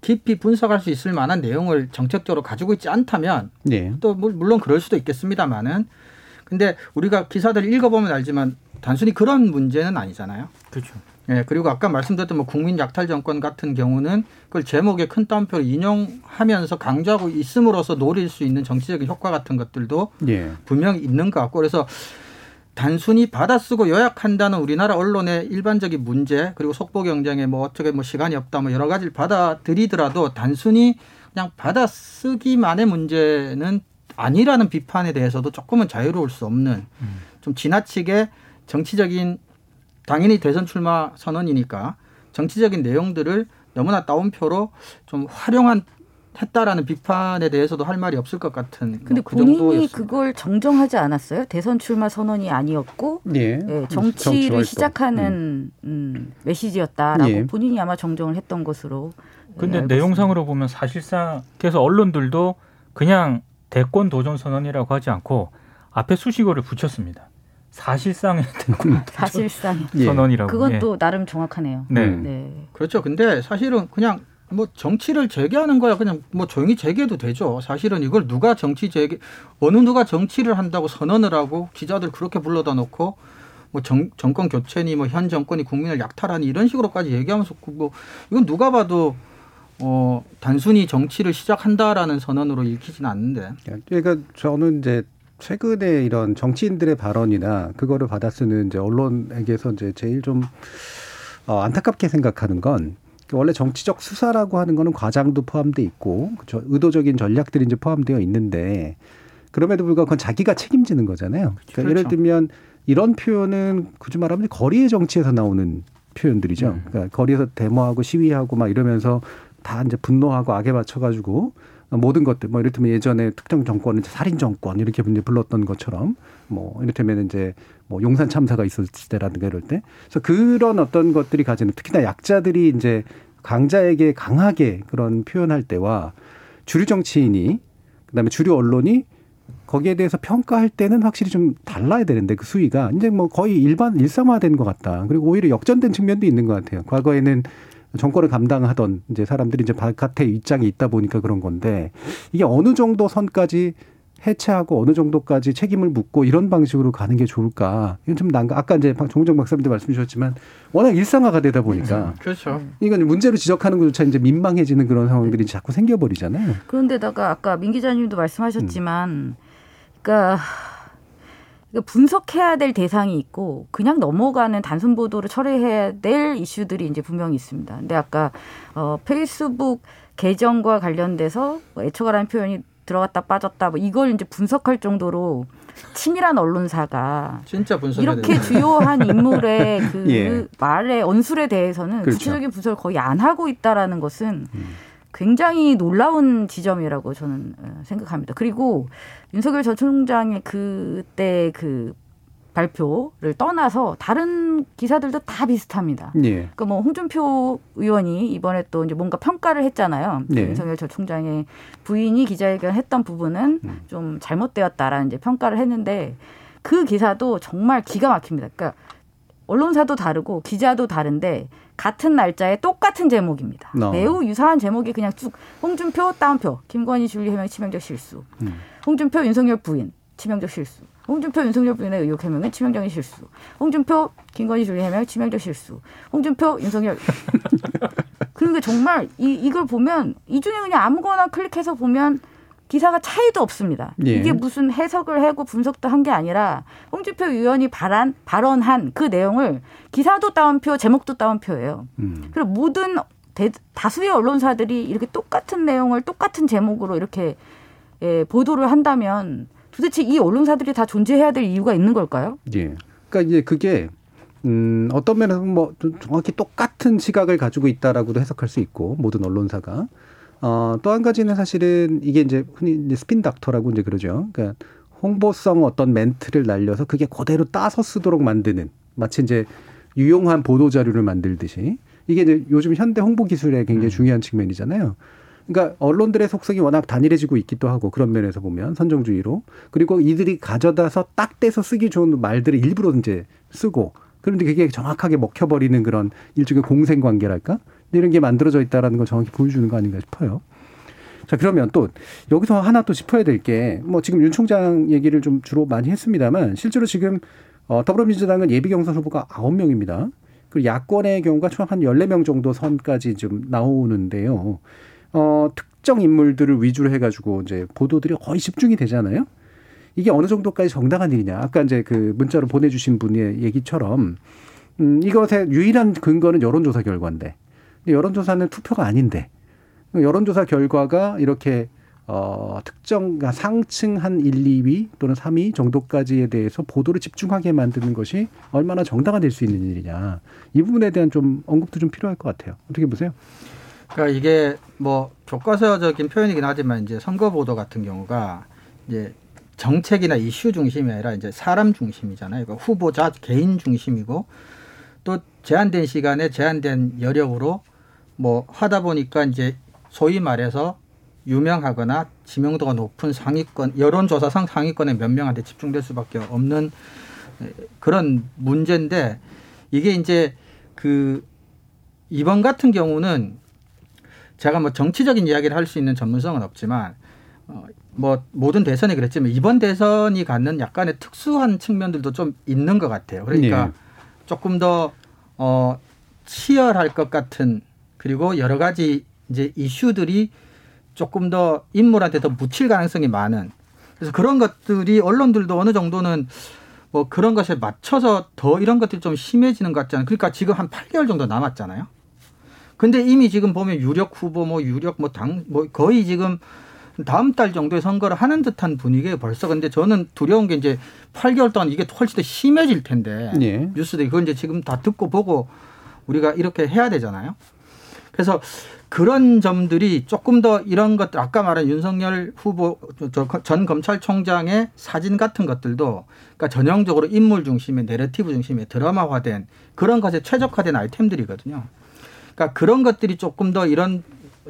깊이 분석할 수 있을 만한 내용을 정책적으로 가지고 있지 않다면 예. 또 물- 물론 그럴 수도 있겠습니다만은 근데 우리가 기사들을 읽어보면 알지만 단순히 그런 문제는 아니잖아요. 그렇죠. 예, 그리고 아까 말씀드렸던 뭐 국민 약탈 정권 같은 경우는 그걸 제목에 큰 따옴표로 인용하면서 강조하고 있음으로써 노릴 수 있는 정치적인 효과 같은 것들도 예. 분명히 있는 것 같고 그래서 단순히 받아쓰고 요약한다는 우리나라 언론의 일반적인 문제 그리고 속보 경쟁에 뭐 어떻게 뭐 시간이 없다 뭐 여러 가지를 받아들이더라도 단순히 그냥 받아쓰기만의 문제는 아니라는 비판에 대해서도 조금은 자유로울 수 없는 좀 지나치게 정치적인 당연히 대선 출마 선언이니까 정치적인 내용들을 너무나 따옴표로 좀 활용한 했다라는 비판에 대해서도 할 말이 없을 것 같은 근데 뭐 그 본인이 정도였습니다. 그걸 정정하지 않았어요? 대선 출마 선언이 아니었고 예. 예, 정치 정치를. 시작하는 음, 메시지였다라고 예. 본인이 아마 정정을 했던 것으로. 예, 근데 알고 내용상으로 보면 사실상 그래서 언론들도 그냥 대권 도전 선언이라고 하지 않고 앞에 수식어를 붙였습니다. 사실상의 대권. 사실상 예. 선언이라고. 그건 예. 또 나름 정확하네요. 네. 음. 네. 그렇죠. 근데 사실은 그냥 뭐 정치를 재개하는 거야 그냥 뭐 조용히 재개해도 되죠. 사실은 이걸 누가 정치 재개 어느 누가 정치를 한다고 선언을 하고 기자들 그렇게 불러다 놓고 뭐 정, 정권 교체니 뭐 현 정권이 국민을 약탈하니 이런 식으로까지 얘기하면서 뭐 이건 누가 봐도 어 단순히 정치를 시작한다라는 선언으로 읽히지는 않는데. 그러니까 저는 이제 최근에 이런 정치인들의 발언이나 그거를 받아 쓰는 이제 언론에게서 이제 제일 좀 어, 안타깝게 생각하는 건 원래 정치적 수사라고 하는 거는 과장도 포함돼 있고 그렇죠? 의도적인 전략들이 이제 포함되어 있는데 그럼에도 불구하고 그건 자기가 책임지는 거잖아요. 그러니까 그렇죠. 예를 들면 이런 표현은 굳이 말하면 거리의 정치에서 나오는 표현들이죠. 음. 그러니까 거리에서 데모하고 시위하고 막 이러면서 다 이제 분노하고 악에 맞춰가지고 모든 것들 뭐 이를테면 예전에 특정 정권은 살인 정권 이렇게 이제 불렀던 것처럼 뭐 이를테면 이제 뭐 용산 참사가 있었을 때라든가 이럴 때 그래서 그런 어떤 것들이 가지는 특히나 약자들이 이제 강자에게 강하게 그런 표현할 때와 주류 정치인이 그다음에 주류 언론이 거기에 대해서 평가할 때는 확실히 좀 달라야 되는데 그 수위가 이제 뭐 거의 일반 일상화된 것 같다. 그리고 오히려 역전된 측면도 있는 것 같아요. 과거에는 정권을 감당하던 이제 사람들이 이제 바깥에 입장에 있다 보니까 그런 건데 이게 어느 정도 선까지 해체하고 어느 정도까지 책임을 묻고 이런 방식으로 가는 게 좋을까? 이건 좀 난가. 아까 이제 정정 박사님도 말씀 주셨지만 워낙 일상화가 되다 보니까 그렇죠. 이건 문제로 지적하는 것조차 이제 민망해지는 그런 상황들이 자꾸 생겨버리잖아요. 그런데다가 아까 민 기자님도 말씀하셨지만, 그러니까 분석해야 될 대상이 있고 그냥 넘어가는 단순 보도를 처리해야 될 이슈들이 이제 분명히 있습니다. 근데 아까 어, 페이스북 계정과 관련돼서 뭐 애처가라는 표현이 들어갔다 빠졌다 뭐 이걸 이제 분석할 정도로 치밀한 언론사가 진짜 분석이 이렇게 주요한 인물의 그 예. 말의 언술에 대해서는 그렇죠. 구체적인 분석을 거의 안 하고 있다라는 것은 음. 굉장히 놀라운 지점이라고 저는 어, 생각합니다. 그리고 윤석열 전 총장의 그때 그 발표를 떠나서 다른 기사들도 다 비슷합니다. 예. 그러니까 뭐 홍준표 의원이 이번에 또 이제 뭔가 평가를 했잖아요. 네. 윤석열 전 총장의 부인이 기자회견 했던 부분은 음. 좀 잘못되었다라는 이제 평가를 했는데 그 기사도 정말 기가 막힙니다. 그러니까 언론사도 다르고 기자도 다른데 같은 날짜에 똑같은 제목입니다. 어. 매우 유사한 제목이 그냥 쭉 홍준표 따옴표 김건희 줄리 해명 치명적 실수. 음. 홍준표 윤석열 부인 치명적 실수. 홍준표 윤석열 부인의 의혹 해명은 치명적인 실수. 홍준표 김건희 줄리 해명 치명적 실수. 홍준표 윤석열 그러니까 정말 이 이걸 보면 이 중에 그냥 아무거나 클릭해서 보면 기사가 차이도 없습니다. 예. 이게 무슨 해석을 하고 분석도 한 게 아니라 홍준표 의원이 발언 발언한 그 내용을 기사도 따옴표, 제목도 따옴표예요. 음. 그리고 모든 대, 다수의 언론사들이 이렇게 똑같은 내용을 똑같은 제목으로 이렇게 예, 보도를 한다면 도대체 이 언론사들이 다 존재해야 될 이유가 있는 걸까요? 예. 그러니까 이제 그게 음, 어떤 면에서 뭐 정확히 똑같은 시각을 가지고 있다라고도 해석할 수 있고 모든 언론사가 어, 또 한 가지는 사실은 이게 이제 흔히 이제 스핀 닥터라고 이제 그러죠. 그러니까 홍보성 어떤 멘트를 날려서 그게 그대로 따서 쓰도록 만드는 마치 이제 유용한 보도 자료를 만들듯이 이게 이제 요즘 현대 홍보 기술의 굉장히 중요한 측면이잖아요. 그러니까 언론들의 속성이 워낙 단일해지고 있기도 하고 그런 면에서 보면 선정주의로 그리고 이들이 가져다서 딱 떼서 쓰기 좋은 말들을 일부러 이제 쓰고 그런데 그게 정확하게 먹혀버리는 그런 일종의 공생 관계랄까 이런 게 만들어져 있다라는 걸 정확히 보여주는 거 아닌가 싶어요. 자 그러면 또 여기서 하나 또 짚어야 될 게 뭐 지금 윤 총장 얘기를 좀 주로 많이 했습니다만 실제로 지금 어, 더불어민주당은 예비 경선 후보가 아홉 명입니다. 그리고 야권의 경우가 총 한 열네 명 정도 선까지 좀 나오는데요. 어, 특정 인물들을 위주로 해가지고 이제 보도들이 거의 집중이 되잖아요. 이게 어느 정도까지 정당한 일이냐. 아까 이제 그 문자로 보내주신 분의 얘기처럼, 음, 이것의 유일한 근거는 여론조사 결과인데, 근데 여론조사는 투표가 아닌데, 여론조사 결과가 이렇게 어, 특정 그러니까 상층 한 1, 2위 또는 3위 정도까지에 대해서 보도를 집중하게 만드는 것이 얼마나 정당화될 수 있는 일이냐. 이 부분에 대한 좀 언급도 좀 필요할 것 같아요. 어떻게 보세요? 그러니까 이게 뭐 교과서적인 표현이긴 하지만 이제 선거 보도 같은 경우가 이제 정책이나 이슈 중심이 아니라 이제 사람 중심이잖아요. 그러니까 후보자 개인 중심이고 또 제한된 시간에 제한된 여력으로 뭐 하다 보니까 이제 소위 말해서 유명하거나 지명도가 높은 상위권 여론조사상 상위권의 몇 명한테 집중될 수밖에 없는 그런 문제인데 이게 이제 그 이번 같은 경우는 제가 뭐 정치적인 이야기를 할 수 있는 전문성은 없지만 어, 뭐 모든 대선이 그랬지만 이번 대선이 갖는 약간의 특수한 측면들도 좀 있는 것 같아요. 그러니까 네. 조금 더 어, 치열할 것 같은 그리고 여러 가지 이제 이슈들이 조금 더 인물한테 더 묻힐 가능성이 많은 그래서 그런 것들이 언론들도 어느 정도는 뭐 그런 것에 맞춰서 더 이런 것들이 좀 심해지는 것 같지 않아요. 그러니까 지금 한 8개월 정도 남았잖아요. 근데 이미 지금 보면 유력 후보 뭐 유력 뭐당뭐 거의 지금 다음 달 정도에 선거를 하는 듯한 분위기에 벌써 근데 저는 두려운 게 이제 8개월 동안 이게 훨씬 더 심해질 텐데 예. 뉴스들이 그건 이제 지금 다 듣고 보고 우리가 이렇게 해야 되잖아요. 그래서 그런 점들이 조금 더 이런 것들 아까 말한 윤석열 후보 저전 검찰총장의 사진 같은 것들도 그러니까 전형적으로 인물 중심의 내러티브 중심의 드라마화된 그런 것에 최적화된 아이템들이거든요. 그러니까 그런 것들이 조금 더 이런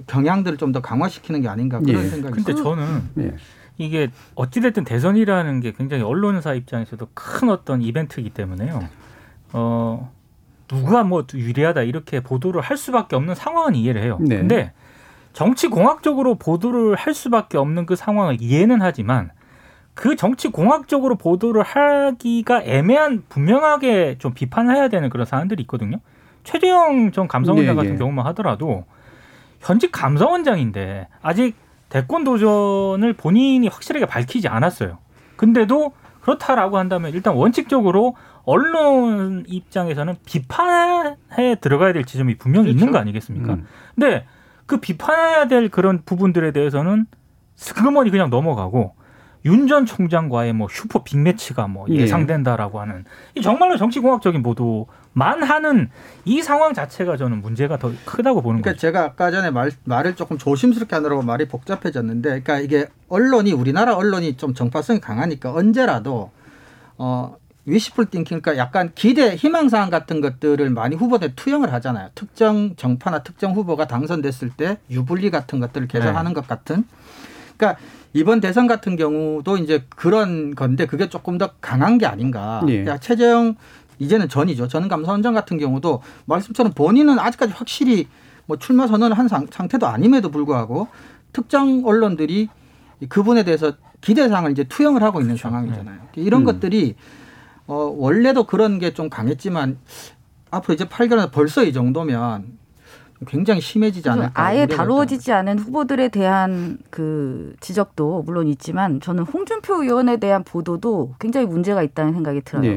경향들을 좀 더 강화시키는 게 아닌가 그런 예. 생각이 근데 있어요. 저는 예. 이게 어찌됐든 대선이라는 게 굉장히 언론사 입장에서도 큰 어떤 이벤트이기 때문에요. 어, 누가 뭐 유리하다 이렇게 보도를 할 수밖에 없는 상황은 이해를 해요. 네. 근데 정치 공학적으로 보도를 할 수밖에 없는 그 상황을 이해는 하지만 그 정치 공학적으로 보도를 하기가 애매한 분명하게 좀 비판을 해야 되는 그런 사안들이 있거든요. 최재형 전 감사원장 예, 같은 예. 경우만 하더라도 현직 감사원장인데 아직 대권 도전을 본인이 확실하게 밝히지 않았어요. 근데도 그렇다라고 한다면 일단 원칙적으로 언론 입장에서는 비판에 들어가야 될 지점이 분명히 있는 거 아니겠습니까? 음. 근데 그 비판해야 될 그런 부분들에 대해서는 슬그머니 그냥 넘어가고 윤 전 총장과의 뭐 슈퍼 빅매치가 뭐 예. 예상된다라고 하는 이 정말로 정치공학적인 보도만 하는 이 상황 자체가 저는 문제가 더 크다고 보는 그러니까 거죠. 제가 아까 전에 말, 말을 조금 조심스럽게 하느라고 말이 복잡해졌는데, 그러니까 이게 언론이 우리나라 언론이 좀 정파성이 강하니까 언제라도 어 위시풀 띵킹, 그러니까 약간 기대 희망사항 같은 것들을 많이 후보들 투영을 하잖아요. 특정 정파나 특정 후보가 당선됐을 때 유불리 같은 것들을 개선하는 것 같은. 그러니까 이번 대선 같은 경우도 이제 그런 건데 그게 조금 더 강한 게 아닌가. 예. 그러니까 최재형 이제는 전이죠. 전 감사원장 같은 경우도 말씀처럼 본인은 아직까지 확실히 뭐 출마 선언을 한 상, 상태도 아님에도 불구하고 특정 언론들이 그분에 대해서 기대상을 이제 투영을 하고 있는 상황이잖아요. 이런 음. 것들이 어 원래도 그런 게 좀 강했지만 앞으로 이제 8개월 벌써 이 정도면 굉장히 심해지지 않을까. 아예 다루어지지 않은 후보들에 대한 그 지적도 물론 있지만 저는 홍준표 의원에 대한 보도도 굉장히 문제가 있다는 생각이 들어요. 예.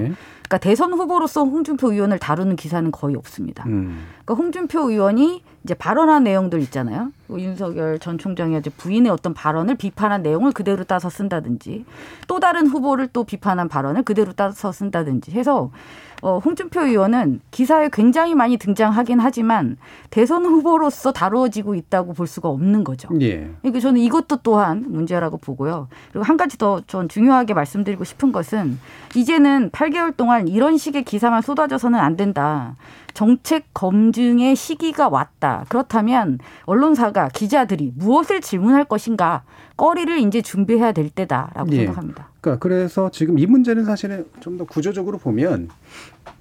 그러니까 대선 후보로서 홍준표 의원을 다루는 기사는 거의 없습니다. 음. 그러니까 홍준표 의원이 이제 발언한 내용들 있잖아요. 뭐 윤석열 전 총장이 이제 부인의 어떤 발언을 비판한 내용을 그대로 따서 쓴다든지 또 다른 후보를 또 비판한 발언을 그대로 따서 쓴다든지 해서 어, 홍준표 의원은 기사에 굉장히 많이 등장하긴 하지만 대선 후보로서 다루어지고 있다고 볼 수가 없는 거죠. 예. 그러니까 저는 이것도 또한 문제라고 보고요. 그리고 한 가지 더 전 중요하게 말씀드리고 싶은 것은 이제는 8개월 동안 이런 식의 기사만 쏟아져서는 안 된다. 정책 검증의 시기가 왔다. 그렇다면 언론사가 기자들이 무엇을 질문할 것인가 꺼리를 이제 준비해야 될 때다라고 예. 생각합니다. 그러니까 그래서 지금 이 문제는 사실은 좀 더 구조적으로 보면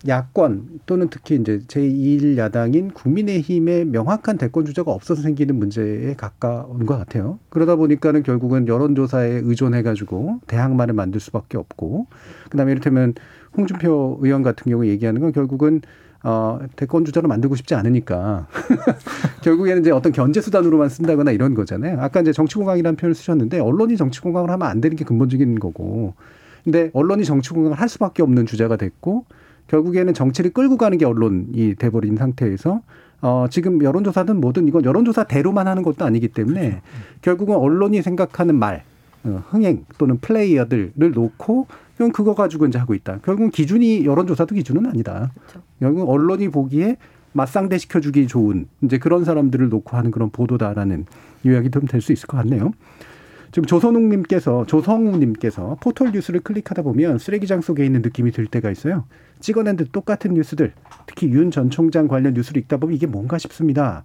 야권 또는 특히 이제 제1야당인 국민의힘의 명확한 대권 주자가 없어서 생기는 문제에 가까운 것 같아요. 그러다 보니까는 결국은 여론조사에 의존해가지고 대항마를 만들 수밖에 없고, 그 다음에 이를테면 홍준표 의원 같은 경우 얘기하는 건 결국은 어, 대권 주자로 만들고 싶지 않으니까 결국에는 이제 어떤 견제 수단으로만 쓴다거나 이런 거잖아요. 아까 이제 정치공학이라는 표현을 쓰셨는데 언론이 정치공학을 하면 안 되는 게 근본적인 거고. 근데 언론이 정치공학을 할 수밖에 없는 주자가 됐고 결국에는 정치를 끌고 가는 게 언론이 돼버린 상태에서 어, 지금 여론조사든 뭐든 이건 여론조사대로만 하는 것도 아니기 때문에 결국은 언론이 생각하는 말, 어, 흥행 또는 플레이어들을 놓고 그럼 그거 가지고 이제 하고 있다. 결국은 기준이 여론조사도 기준은 아니다. 결국 언론이 보기에 맞상대 시켜주기 좋은 이제 그런 사람들을 놓고 하는 그런 보도다라는 요약이 좀 될 수 있을 것 같네요. 지금 조선웅님께서 조성우님께서 포털 뉴스를 클릭하다 보면 쓰레기장 속에 있는 느낌이 들 때가 있어요. 찍어낸 듯 똑같은 뉴스들, 특히 윤 전 총장 관련 뉴스를 읽다 보면 이게 뭔가 싶습니다.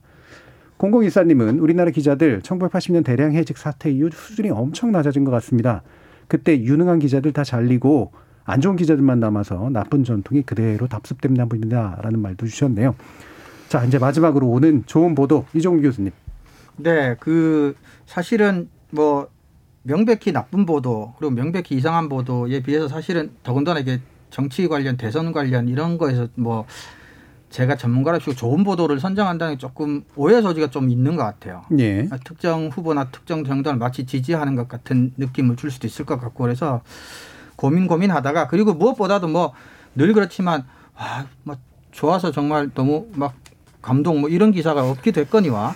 공공일사님은 우리나라 기자들 1980년 대량 해직 사태 이후 수준이 엄청 낮아진 것 같습니다. 그때 유능한 기자들 다 잘리고 안 좋은 기자들만 남아서 나쁜 전통이 그대로 답습됩니다. 라는 말도 주셨네요. 자, 이제 마지막으로 오는 좋은 보도 이종우 교수님. 네, 그 사실은 뭐 명백히 나쁜 보도 그리고 명백히 이상한 보도에 비해서 사실은 더군다나 이게 정치 관련 대선 관련 이런 거에서 뭐 제가 전문가로서 좋은 보도를 선정한다는 게 조금 오해 소지가 좀 있는 것 같아요. 예. 특정 후보나 특정 정당을 마치 지지하는 것 같은 느낌을 줄 수도 있을 것 같고 그래서 고민 고민하다가 그리고 무엇보다도 뭐 늘 그렇지만 와뭐 좋아서 정말 너무 막 감동 뭐 이런 기사가 없게 됐거니와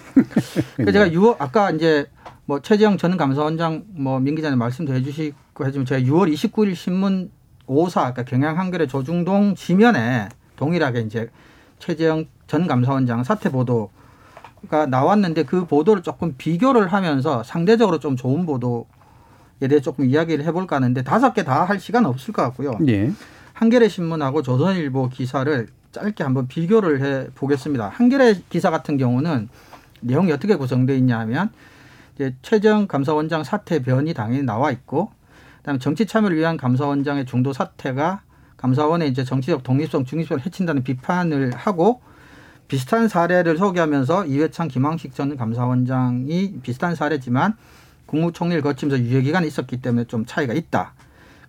그래서 제가 6월 아까 이제 뭐 최재형 전 감사원장 뭐민 기자님 말씀도 해주시고 해주면 제가 6월 29일 신문 5사 그러니까 경향 한겨레 조중동 지면에 동일하게 이제 최재형 전 감사원장 사퇴 보도가 나왔는데 그 보도를 조금 비교를 하면서 상대적으로 좀 좋은 보도에 대해 조금 이야기를 해볼까 하는데 다섯 개 다 할 시간 없을 것 같고요. 예. 한겨레 신문하고 조선일보 기사를 짧게 한번 비교를 해 보겠습니다. 한겨레 기사 같은 경우는 내용이 어떻게 구성되어 있냐 하면 최정 감사원장 사퇴 변이 당연히 나와 있고 그다음에 정치 참여를 위한 감사원장의 중도 사퇴가 감사원의 이제 정치적 독립성 중립성을 해친다는 비판을 하고 비슷한 사례를 소개하면서 이회창 김황식 전 감사원장이 비슷한 사례지만 국무총리를 거치면서 유예 기간이 있었기 때문에 좀 차이가 있다.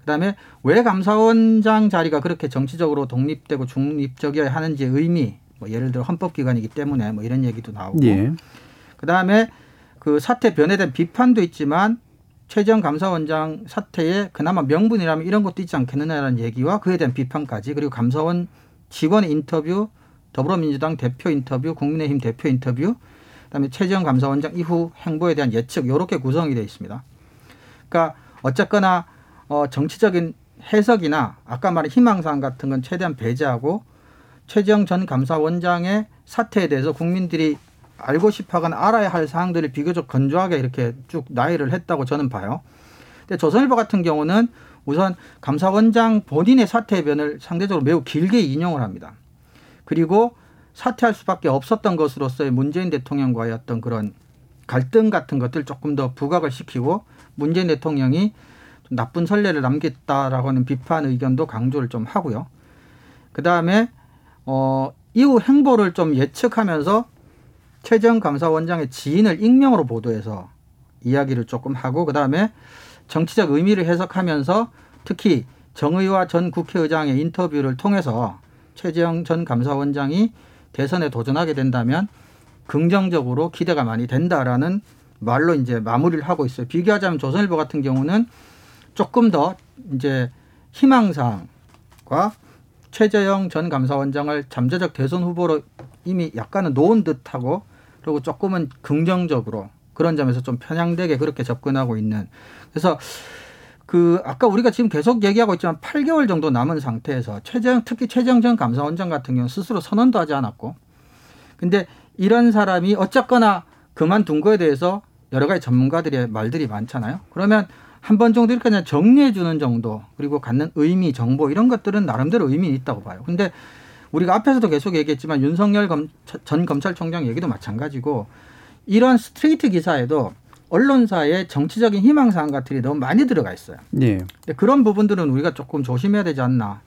그다음에 왜 감사원장 자리가 그렇게 정치적으로 독립되고 중립적이어야 하는지 의미 뭐 예를 들어 헌법기관이기 때문에 뭐 이런 얘기도 나오고 예. 그다음에 그 사태 변에 대한 비판도 있지만 최재형 감사원장 사태에 그나마 명분이라면 이런 것도 있지 않겠느냐라는 얘기와 그에 대한 비판까지 그리고 감사원 직원의 인터뷰 더불어민주당 대표 인터뷰 국민의힘 대표 인터뷰 그다음에 최재형 감사원장 이후 행보에 대한 예측 이렇게 구성이 되어 있습니다. 그러니까 어쨌거나 어, 정치적인 해석이나 아까 말한 희망사항 같은 건 최대한 배제하고 최재형 전 감사원장의 사태에 대해서 국민들이 알고 싶어하거나 알아야 할 사항들을 비교적 건조하게 이렇게 쭉 나열을 했다고 저는 봐요. 근데 조선일보 같은 경우는 우선 감사원장 본인의 사퇴 변을 상대적으로 매우 길게 인용을 합니다. 그리고 사퇴할 수밖에 없었던 것으로서의 문재인 대통령과의 어떤 그런 갈등 같은 것들 조금 더 부각을 시키고 문재인 대통령이 좀 나쁜 선례를 남겼다라고 하는 비판 의견도 강조를 좀 하고요. 그 다음에 어 이후 행보를 좀 예측하면서 최재형 감사원장의 지인을 익명으로 보도해서 이야기를 조금 하고 그 다음에 정치적 의미를 해석하면서 특히 정의와 전 국회의장의 인터뷰를 통해서 최재형 전 감사원장이 대선에 도전하게 된다면 긍정적으로 기대가 많이 된다라는 말로 이제 마무리를 하고 있어요. 비교하자면 조선일보 같은 경우는 조금 더 이제 희망사항과 최재형 전 감사원장을 잠재적 대선 후보로 이미 약간은 놓은 듯하고 그리고 조금은 긍정적으로 그런 점에서 좀 편향되게 그렇게 접근하고 있는 그래서 그 아까 우리가 지금 계속 얘기하고 있지만 8개월 정도 남은 상태에서 최재형 특히 최재형 전 감사원장 같은 경우는 스스로 선언도 하지 않았고 근데 이런 사람이 어쨌거나 그만둔 거에 대해서 여러 가지 전문가들의 말들이 많잖아요. 그러면 한 번 정도 이렇게 그냥 정리해 주는 정도 그리고 갖는 의미 정보 이런 것들은 나름대로 의미 있다고 봐요. 근데 우리가 앞에서도 계속 얘기했지만 윤석열 검, 전 검찰총장 얘기도 마찬가지고 이런 스트레이트 기사에도 언론사의 정치적인 희망사항 같은 게 너무 많이 들어가 있어요. 예. 근데 그런 부분들은 우리가 조금 조심해야 되지 않나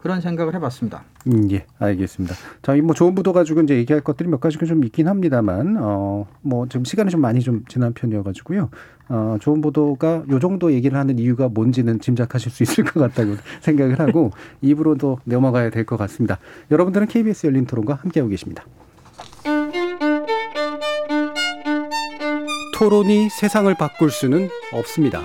그런 생각을 해봤습니다. 음, 예, 알겠습니다. 자, 이 뭐 좋은 부도 가지고 이제 얘기할 것들이 몇 가지가 좀 있긴 합니다만, 어, 뭐 지금 시간이 좀 많이 좀 지난 편이어가지고요. 어, 좋은 보도가 요 정도 얘기를 하는 이유가 뭔지는 짐작하실 수 있을 것 같다고 생각을 하고 입으로도 넘어가야 될 것 같습니다. 여러분들은 KBS 열린 토론과 함께하고 계십니다. 토론이 세상을 바꿀 수는 없습니다.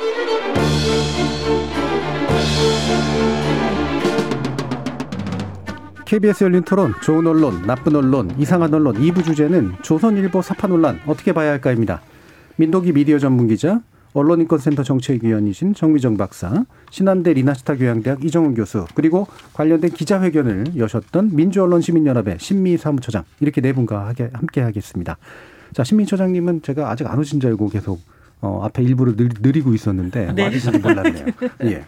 KBS 열린 토론, 좋은 언론, 나쁜 언론, 이상한 언론 2부 주제는 조선일보 사파 논란 어떻게 봐야 할까입니다. 민동기 미디어 전문 기자, 언론인권센터 정책위원이신 정미정 박사, 신한대 리나스타 교양대학 이정훈 교수, 그리고 관련된 기자회견을 여셨던 민주언론시민연합의 신미 사무처장 이렇게 네 분과 함께 하겠습니다. 자, 신미 처장님은 제가 아직 안 오신 줄 알고 계속 어, 앞에 일부러 느, 리고 있었는데 네. 어디서 몰랐네요. 예.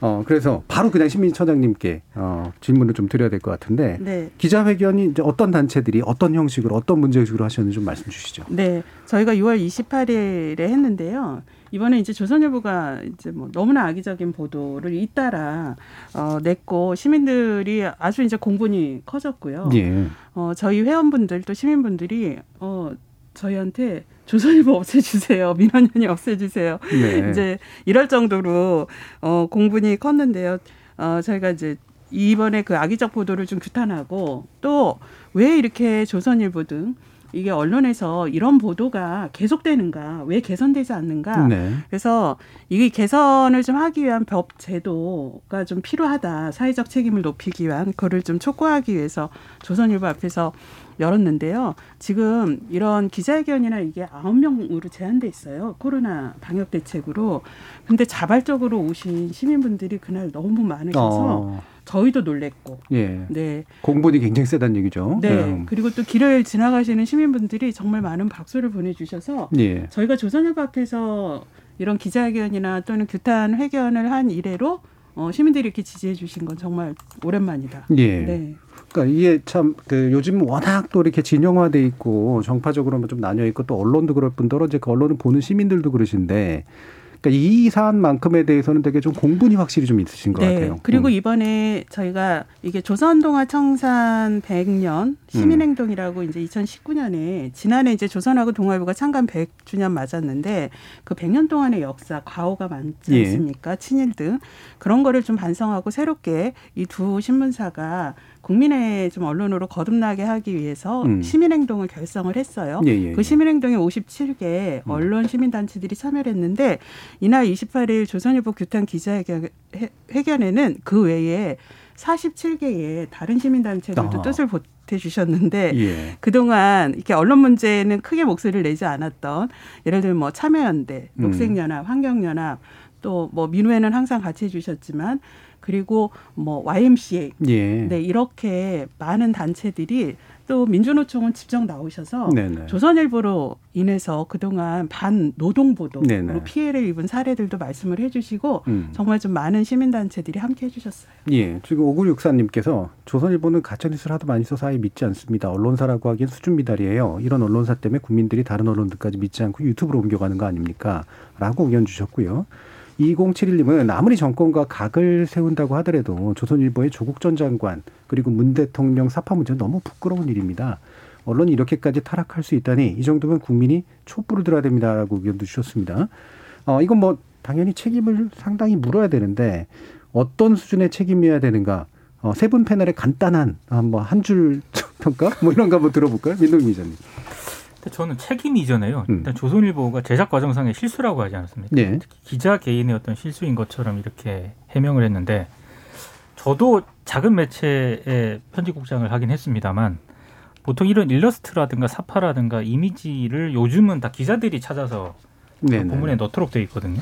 어, 그래서 바로 그냥 신민처장님께 어, 질문을 좀 드려야 될 것 같은데 네. 기자회견이 이제 어떤 단체들이 어떤 형식으로 어떤 문제식으로 하셨는지 좀 말씀 주시죠. 네, 저희가 6월 28일에 했는데요. 이번에 이제 조선일보가 이제 뭐 너무나 악의적인 보도를 잇따라 어, 냈고 시민들이 아주 이제 공분이 커졌고요. 예. 어, 저희 회원분들 또 시민분들이 어, 저희한테 조선일보 없애주세요. 민원연이 없애주세요. 네. 이제 이럴 정도로 어, 공분이 컸는데요. 어, 저희가 이제 이번에 그 악의적 보도를 좀 규탄하고 또 왜 이렇게 조선일보 등 이게 언론에서 이런 보도가 계속되는가, 왜 개선되지 않는가. 네. 그래서 이게 개선을 좀 하기 위한 법 제도가 좀 필요하다. 사회적 책임을 높이기 위한 그거를 좀 촉구하기 위해서 조선일보 앞에서 열었는데요. 지금 이런 기자회견이나 이게 아홉 명으로 제한돼 있어요. 코로나 방역 대책으로. 근데 자발적으로 오신 시민분들이 그날 너무 많으셔서 어, 저희도 놀랬고. 예. 네. 공분이 굉장히 세다는 얘기죠. 네. 음. 그리고 또 길을 지나가시는 시민분들이 정말 많은 박수를 보내주셔서 예. 저희가 조선일보 앞에서 이런 기자회견이나 또는 규탄 회견을 한 이래로 어, 시민들이 이렇게 지지해 주신 건 정말 오랜만이다. 예. 네. 그러니까 이게 참 그 요즘 워낙 또 이렇게 진영화돼 있고 정파적으로 좀 나뉘어 있고 또 언론도 그럴 뿐더러 이제 그 언론을 보는 시민들도 그러신데 그러니까 이 사안만큼에 대해서는 되게 좀 공분이 확실히 좀 있으신 것 네. 같아요. 그리고 음. 이번에 저희가 이게 조선동화 청산 100년 음. 시민행동이라고 이제 2019년에 지난해 이제 조선하고 동아일보가 창간 100주년 맞았는데 그 100년 동안의 역사 과오가 많지 예. 않습니까? 친일 등 그런 거를 좀 반성하고 새롭게 이 두 신문사가 국민의 좀 언론으로 거듭나게 하기 위해서 음. 시민행동을 결성을 했어요. 예, 예, 그 예. 시민행동에 57개 언론 시민단체들이 참여를 했는데 이날 28일 조선일보 규탄 기자회견에는 그 외에 47개의 다른 시민단체들도 아. 뜻을 보태주셨는데 예. 그동안 이렇게 언론 문제에는 크게 목소리를 내지 않았던 예를 들면 뭐 참여연대, 음. 녹색연합, 환경연합 또 뭐 민우회는 항상 같이 해주셨지만 그리고 뭐 YMCA 예. 네 이렇게 많은 단체들이 또 민주노총은 직접 나오셔서 네네. 조선일보로 인해서 그동안 반 노동 보도로 네네. 피해를 입은 사례들도 말씀을 해주시고 음. 정말 좀 많은 시민단체들이 함께 해주셨어요. 예. 지금 5964님께서 조선일보는 가짜뉴스를 하도 많이 써서 아예 믿지 않습니다. 언론사라고 하기엔 수준 미달이에요. 이런 언론사 때문에 국민들이 다른 언론들까지 믿지 않고 유튜브로 옮겨가는 거 아닙니까? 라고 의견 주셨고요. 2071님은 아무리 정권과 각을 세운다고 하더라도 조선일보의 조국 전 장관 그리고 문 대통령 사파 문제는 너무 부끄러운 일입니다. 언론이 이렇게까지 타락할 수 있다니 이 정도면 국민이 촛불을 들어야 됩니다라고 의견도 주셨습니다. 어, 이건 뭐 당연히 책임을 상당히 물어야 되는데 어떤 수준의 책임이어야 되는가? 어, 세 분 패널의 간단한 뭐한 줄 평가 뭐 이런 거 한번 들어볼까요, 민동 기자님? 근데 저는 책임 이전에요. 음. 일단 조선일보가 제작 과정상의 실수라고 하지 않았습니까? 네. 특히 기자 개인의 어떤 실수인 것처럼 이렇게 해명을 했는데 저도 작은 매체의 편집국장을 하긴 했습니다만 보통 이런 일러스트라든가 사파라든가 이미지를 요즘은 다 기자들이 찾아서 네. 본문에 넣도록 돼 있거든요.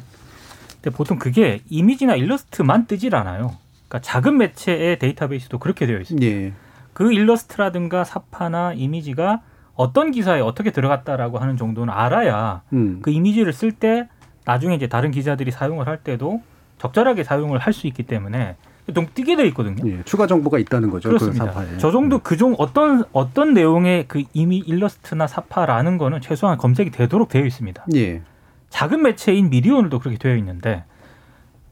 근데 보통 그게 이미지나 일러스트만 뜨질 않아요. 그러니까 작은 매체의 데이터베이스도 그렇게 되어 있습니다. 예. 그 일러스트라든가 사파나 이미지가 어떤 기사에 어떻게 들어갔다라고 하는 정도는 알아야 음. 그 이미지를 쓸 때 나중에 이제 다른 기자들이 사용을 할 때도 적절하게 사용을 할 수 있기 때문에 좀 띄게 돼 있거든요. 예. 추가 정보가 있다는 거죠. 그렇습니다. 그. 저 정도 그종 어떤 어떤 내용의 그 이미 일러스트나 사파라는 거는 최소한 검색이 되도록 되어 있습니다. 예. 작은 매체인 미디어널도 그렇게 되어 있는데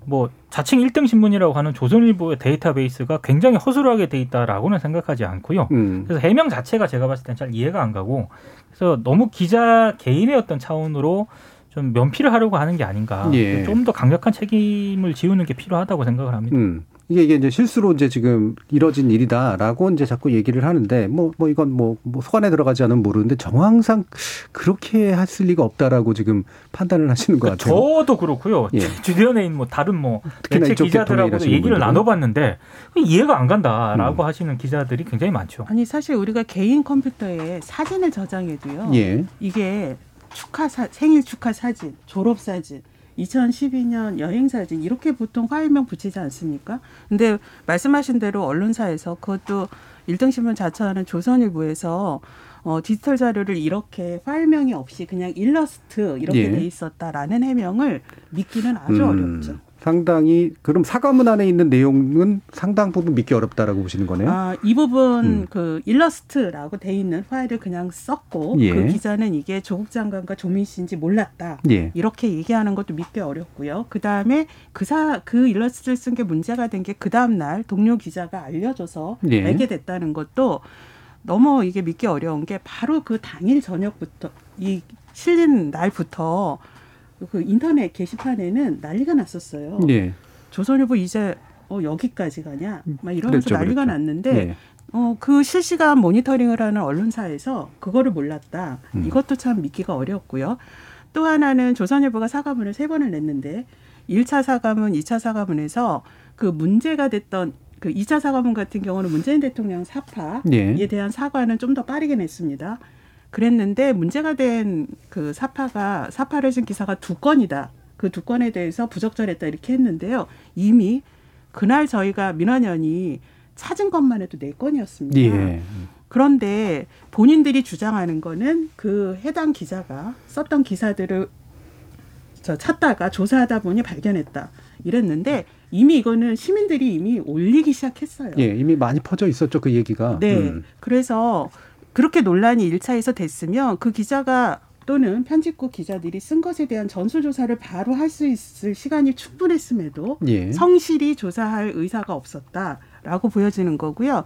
뭐 자칭 1등 신문이라고 하는 조선일보의 데이터베이스가 굉장히 허술하게 돼 있다라고는 생각하지 않고요. 음. 그래서 해명 자체가 제가 봤을 땐 잘 이해가 안 가고 그래서 너무 기자 개인의 어떤 차원으로 좀 면피를 하려고 하는 게 아닌가. 예. 좀더 강력한 책임을 지우는 게 필요하다고 생각을 합니다. 음. 이게 이게 이제 실수로 이제 지금 이뤄진 일이다라고 이제 자꾸 얘기를 하는데 뭐뭐 이건 뭐, 뭐 소관에 들어가지 않으면 모르는데 정황상 그렇게 했을 리가 없다라고 지금 판단을 하시는 것 같아요. 저도 그렇고요. 예. 주변에 있는 뭐 다른 뭐 특히나 매체 이쪽 계통에 기자들하고도 얘기를 분들은. 나눠봤는데 이해가 안 간다라고 음. 하시는 기자들이 굉장히 많죠. 아니 사실 우리가 개인 컴퓨터에 사진을 저장해도요. 예. 이게 축하 사, 생일 축하 사진, 졸업 사진, 2012년 여행 사진 이렇게 보통 파일명 붙이지 않습니까? 근데 말씀하신 대로 언론사에서 그것도 일등 신문 자처하는 조선일보에서 어, 디지털 자료를 이렇게 파일명이 없이 그냥 일러스트 이렇게 예. 돼 있었다라는 해명을 믿기는 아주 음, 어렵죠. 상당히 그럼 사과문 안에 있는 내용은 상당 부분 믿기 어렵다라고 보시는 거네요. 아, 이 부분 음. 그 일러스트라고 돼 있는 파일을 그냥 썼고 예. 그 기자는 이게 조국 장관과 조민 씨인지 몰랐다. 예. 이렇게 얘기하는 것도 믿기 어렵고요. 그 다음에 그사 그 일러스트를 쓴 게 문제가 된 게 그 다음 날 동료 기자가 알려줘서 예. 알게 됐다는 것도 너무 이게 믿기 어려운 게 바로 그 당일 저녁부터 이 실린 날부터 그 인터넷 게시판에는 난리가 났었어요. 예. 조선일보 이제 어 여기까지 가냐? 막 이러면서 그랬죠, 난리가 그랬죠. 났는데 예. 어, 그 실시간 모니터링을 하는 언론사에서 그거를 몰랐다. 음. 이것도 참 믿기가 어렵고요. 또 하나는 조선일보가 사과문을 세 번을 냈는데 1차 사과문, 2차 사과문에서 그 문제가 됐던 그 2차 사과문 같은 경우는 문재인 대통령 사파에 예. 대한 사과는 좀 더 빠르게 냈습니다. 그랬는데 문제가 된 그 사파가 사파를 쓴 기사가 두 건이다. 그 두 건에 대해서 부적절했다 이렇게 했는데요. 이미 그날 저희가 민원연이 찾은 것만 해도 네 건이었습니다. 예. 그런데 본인들이 주장하는 거는 그 해당 기자가 썼던 기사들을 저 찾다가 조사하다 보니 발견했다. 이랬는데 이미 이거는 시민들이 이미 올리기 시작했어요. 예, 이미 많이 퍼져 있었죠, 그 얘기가. 네. 음. 그래서 그렇게 논란이 1차에서 됐으면 그 기자가 또는 편집국 기자들이 쓴 것에 대한 전수조사를 바로 할 수 있을 시간이 충분했음에도 예. 성실히 조사할 의사가 없었다라고 보여지는 거고요.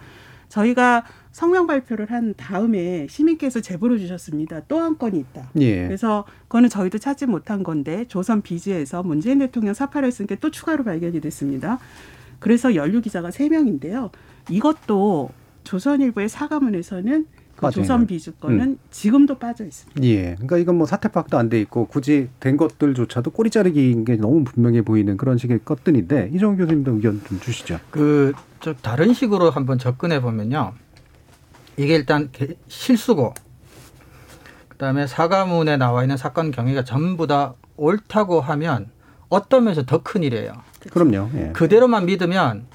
저희가 성명 발표를 한 다음에 시민께서 제보를 주셨습니다. 또 한 건이 있다. 예. 그래서 그거는 저희도 찾지 못한 건데 조선 비즈에서 문재인 대통령 사파를 쓴 게 또 추가로 발견이 됐습니다. 그래서 연루 기자가 세명인데요 이것도 조선일보의 사과문에서는 그 조선. 비즈 거는 지금도 빠져 있습니다. 예. 그러니까 이건 뭐 사태 파악도 안 돼 있고 굳이 된 것들조차도 꼬리 자르기인 게 너무 분명해 보이는 그런 식의 것들인데 이정 교수님도 의견 좀 주시죠. 그, 저, 다른 식으로 한번 접근해 보면요. 이게 일단 개- 실수고, 그 다음에 사과문에 나와 있는 사건 경위가 전부 다 옳다고 하면 어떤 면에서 더 큰 일이에요. 그럼요. 예. 그대로만 믿으면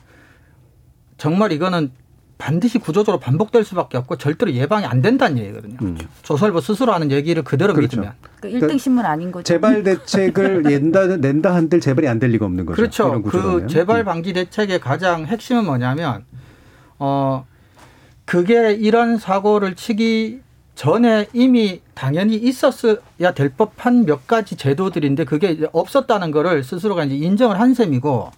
정말 이거는 반드시 구조적으로 반복될 수밖에 없고 절대로 예방이 안 된다는 얘기거든요. 음. 조선일보 스스로 하는 얘기를 그대로 그렇죠. 믿으면. 그 1등 신문 아닌 거죠. 재발 대책을 낸다 낸다 한들 재발이 안 될 리가 없는 거죠. 그렇죠. 그 재발 방지 대책의 가장 핵심은 뭐냐면 어 그게 이런 사고를 치기 전에 이미 당연히 있었어야 될 법한 몇 가지 제도들인데 그게 없었다는 거를 스스로가 이제 인정을 한 셈이고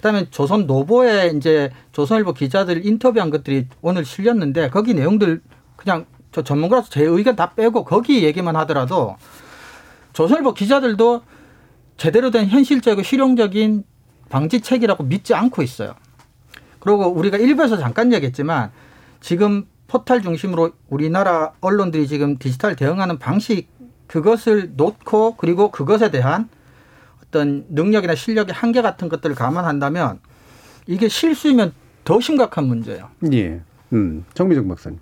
그다음에 조선 노보에 이제 조선일보 기자들 인터뷰한 것들이 오늘 실렸는데 거기 내용들 그냥 저 전문가로서 제 의견 다 빼고 거기 얘기만 하더라도 조선일보 기자들도 제대로 된 현실적이고 실용적인 방지책이라고 믿지 않고 있어요. 그리고 우리가 일부에서 잠깐 얘기했지만 지금 포털 중심으로 우리나라 언론들이 지금 디지털 대응하는 방식 그것을 놓고 그리고 그것에 대한 어떤 능력이나 실력의 한계 같은 것들을 감안한다면 이게 실수이면 더 심각한 문제예요. 예. 음. 정미정 박사님.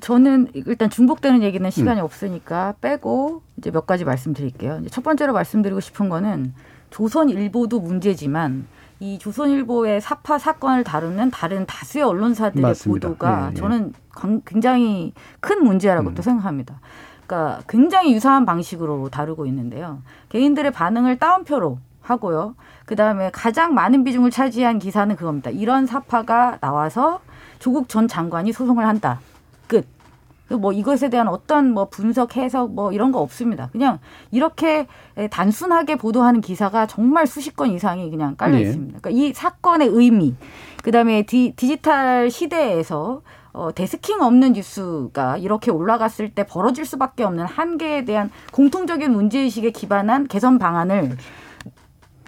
저는 일단 중복되는 얘기는 시간이 음. 없으니까 빼고 이제 몇 가지 말씀드릴게요. 이제 첫 번째로 말씀드리고 싶은 거는 조선일보도 문제지만 이 조선일보의 사파 사건을 다루는 다른 다수의 언론사들의 맞습니다. 보도가 예, 예. 저는 광- 굉장히 큰 문제라고 음. 또 생각합니다. 그러니까 굉장히 유사한 방식으로 다루고 있는데요. 개인들의 반응을 따옴표로 하고요. 그 다음에 가장 많은 비중을 차지한 기사는 그겁니다. 이런 사파가 나와서 조국 전 장관이 소송을 한다. 끝. 그뭐 이것에 대한 어떤 뭐 분석, 해석 뭐 이런 거 없습니다. 그냥 이렇게 단순하게 보도하는 기사가 정말 수십 건 이상이 그냥 깔려 네. 있습니다. 그러니까 이 사건의 의미, 그 다음에 디, 디지털 시대에서 어, 데스킹 없는 뉴스가 이렇게 올라갔을 때 벌어질 수밖에 없는 한계에 대한 공통적인 문제의식에 기반한 개선 방안을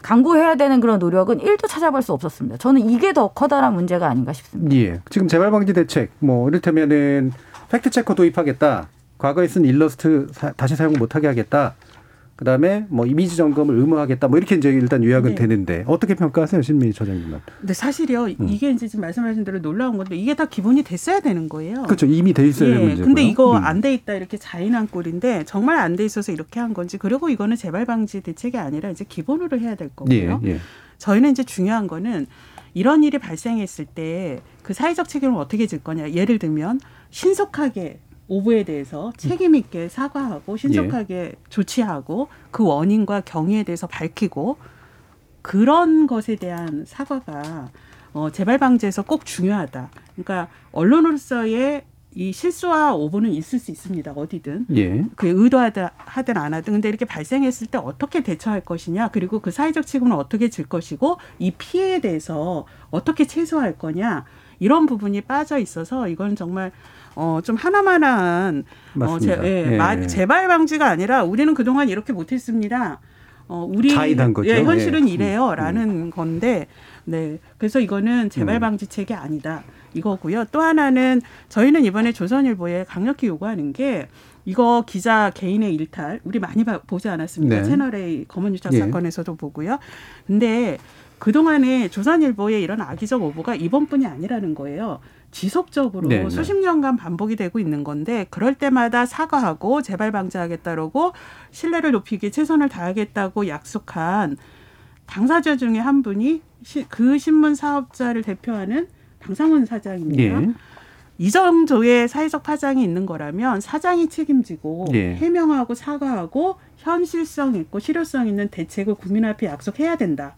강구해야 되는 그런 노력은 일도 찾아볼 수 없었습니다. 저는 이게 더 커다란 문제가 아닌가 싶습니다. 예. 지금 재발 방지 대책 뭐 이를테면은 fact checker 도입하겠다. 과거에 쓴 일러스트 사- 다시 사용 못하게 하겠다. 그다음에 뭐 이미지 점검을 의무화하겠다. 뭐 이렇게 이제 일단 요약은 네. 되는데 어떻게 평가하세요, 신민희 처장님은? 근데 사실요 음. 이게 이제 지금 말씀하신 대로 놀라운 건데 이게 다 기본이 됐어야 되는 거예요. 그렇죠. 이미 돼 있어야 될 예, 문제고요. 근데 이거 음. 안돼 있다 이렇게 잔인한 꼴인데 정말 안 돼 있어서 이렇게 한 건지 그리고 이거는 재발 방지 대책이 아니라 이제 기본으로 해야 될 거고요. 예, 예. 저희는 이제 중요한 거는 이런 일이 발생했을 때 그 사회적 책임을 어떻게 질 거냐. 예를 들면 신속하게 오보에 대해서 책임 있게 사과하고 신속하게 조치하고 그 원인과 경위에 대해서 밝히고 그런 것에 대한 사과가 어, 재발 방지에서 꼭 중요하다. 그러니까 언론으로서의 이 실수와 오보는 있을 수 있습니다. 어디든. 예. 그 의도하든 하든 안 하든 근데 이렇게 발생했을 때 어떻게 대처할 것이냐 그리고 그 사회적 책임은 어떻게 질 것이고 이 피해에 대해서 어떻게 최소화할 거냐 이런 부분이 빠져 있어서 이건 정말 어 좀 하나만한 어, 제, 맞습니다. 예, 예. 말- 재발 방지가 아니라 우리는 그동안 이렇게 못했습니다. 어, 우리 거죠. 예, 현실은 예. 이래요라는 건데, 네, 그래서 이거는 재발 음. 방지책이 아니다 이거고요. 또 하나는 저희는 이번에 조선일보에 강력히 요구하는 게 이거 기자 개인의 일탈 우리 많이 봐- 보지 않았습니까? 네. 채널A 검은유착 예. 사건에서도 보고요. 근데 그 동안에 조선일보의 이런 악의적 오보가 이번뿐이 아니라는 거예요. 지속적으로 네, 네. 수십 년간 반복이 되고 있는 건데 그럴 때마다 사과하고 재발 방지하겠다라고 신뢰를 높이기 최선을 다하겠다고 약속한 당사자 중에 한 분이 시- 그 신문 사업자를 대표하는 방상훈 사장입니다. 예. 이 정도의 사회적 파장이 있는 거라면 사장이 책임지고 예. 해명하고 사과하고 현실성 있고 실효성 있는 대책을 국민 앞에 약속해야 된다.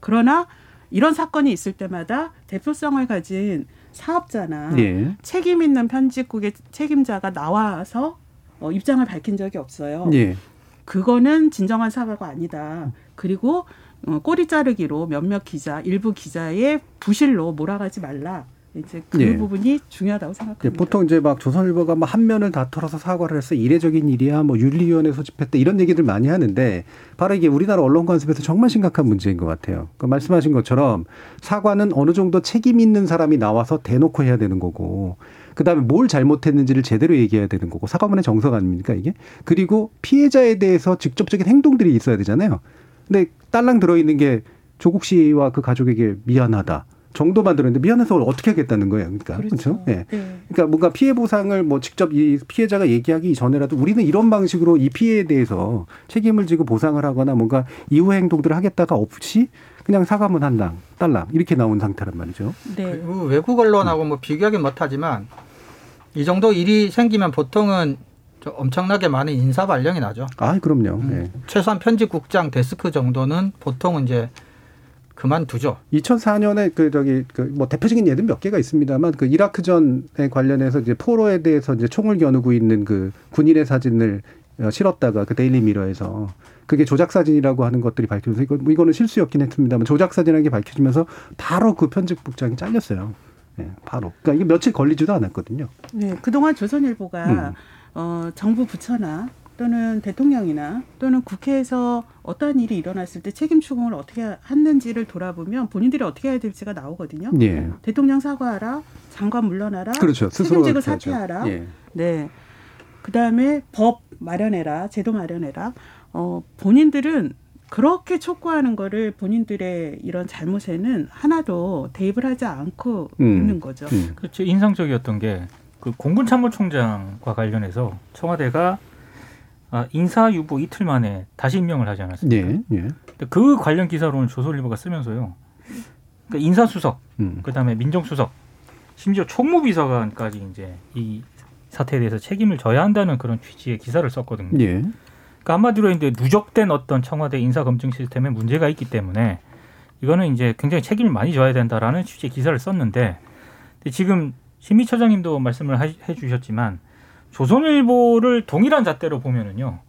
그러나 이런 사건이 있을 때마다 대표성을 가진 사업자나 예. 책임 있는 편집국의 책임자가 나와서 어, 입장을 밝힌 적이 없어요. 예. 그거는 진정한 사과가 아니다. 그리고 어, 꼬리 자르기로 몇몇 기자, 일부 기자의 부실로 몰아가지 말라. 이제 그 예. 부분이 중요하다고 생각합니다. 보통 이제 막 조선일보가 뭐한 면을 다 털어서 사과를 해서 이례적인 일이야, 뭐 윤리위원회 소집했다 이런 얘기들 많이 하는데 바로 이게 우리나라 언론 관습에서 정말 심각한 문제인 것 같아요. 그 말씀하신 것처럼 사과는 어느 정도 책임 있는 사람이 나와서 대놓고 해야 되는 거고 그 다음에 뭘 잘못했는지를 제대로 얘기해야 되는 거고 사과문의 정석 아닙니까 이게? 그리고 피해자에 대해서 직접적인 행동들이 있어야 되잖아요. 근데 딸랑 들어있는 게 조국 씨와 그 가족에게 미안하다. 정도만 들었는데 미안해서 어떻게 하겠다는 거예요. 그러니까 그렇죠. 예. 네. 그러니까 뭔가 피해 보상을 뭐 직접 이 피해자가 얘기하기 전에라도 우리는 이런 방식으로 이 피해에 대해서 책임을 지고 보상을 하거나 뭔가 이후 행동들을 하겠다가 없이 그냥 사과문 한 당 딸랑 이렇게 나온 상태란 말이죠. 네. 그 외국 언론하고 뭐 비교하기 못하지만 이 정도 일이 생기면 보통은 저 엄청나게 많은 인사 발령이 나죠. 아, 그럼요. 음. 예. 최소한 편집국장 데스크 정도는 보통은 이제 그만두죠. 2004년에 그 저기 그 뭐 대표적인 예는 몇 개가 있습니다만 그 이라크 전에 관련해서 이제 포로에 대해서 이제 총을 겨누고 있는 그 군인의 사진을 어, 실었다가 그 Daily Mirror에서 그게 조작 사진이라고 하는 것들이 밝혀져서 이거 뭐 이거는 실수였긴 했습니다만 조작 사진이라는 게 밝혀지면서 바로 그 편집 국장이 잘렸어요. 예, 바로. 그러니까 이게 며칠 걸리지도 않았거든요. 네. 그동안 조선일보가 음. 어, 정부 부처나 또는 대통령이나 또는 국회에서 어떠한 일이 일어났을 때 책임 추궁을 어떻게 했는지를 돌아보면 본인들이 어떻게 해야 될지가 나오거든요. 예. 대통령 사과하라, 장관 물러나라, 그렇죠. 하죠. 사퇴하라. 예. 네. 그다음에 법 마련해라, 제도 마련해라. 어, 본인들은 그렇게 촉구하는 거를 본인들의 이런 잘못에는 하나도 대입을 하지 않고 음. 있는 거죠. 음. 그렇죠. 인상적이었던 게 그 공군 참모총장과 관련해서 청와대가 아, 인사 유보 이틀 만에 다시 임명을 하지 않았습니까? 예. 예. 그 관련 기사로는 조선일보가 쓰면서요. 그러니까 인사수석, 음. 그다음에 민정수석, 심지어 총무비서관까지 이제 이 사태에 대해서 책임을 져야 한다는 그런 취지의 기사를 썼거든요. 예. 그러니까 한마디로 이제 누적된 어떤 청와대 인사 검증 시스템에 문제가 있기 때문에 이거는 이제 굉장히 책임을 많이 져야 된다라는 취지의 기사를 썼는데 근데 지금 신미 처장님도 말씀을 하- 해주셨지만 조선일보를 동일한 잣대로 보면은요.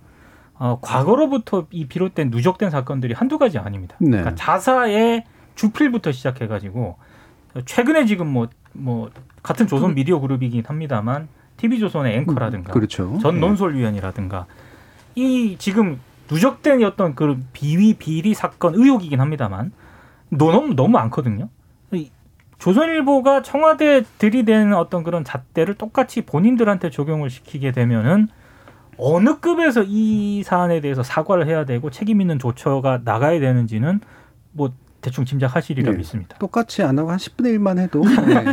어, 과거로부터 이 비롯된 누적된 사건들이 한두 가지 아닙니다. 네. 그러니까 자사의 주필부터 시작해가지고 최근에 지금 뭐뭐 같은 조선 미디어 그룹이긴 합니다만 TV조선의 앵커라든가 그렇죠. 전 예. 논설위원이라든가 이 지금 누적된 어떤 그 비위 비리 사건 의혹이긴 합니다만 너무 너무 많거든요. 이 조선일보가 청와대 들이대는 어떤 그런 잣대를 똑같이 본인들한테 적용을 시키게 되면은 어느 급에서 이 사안에 대해서 사과를 해야 되고 책임 있는 조처가 나가야 되는지는 뭐 대충 짐작하시리라 네. 믿습니다. 똑같이 안 하고 한 10분의 1만 해도 네.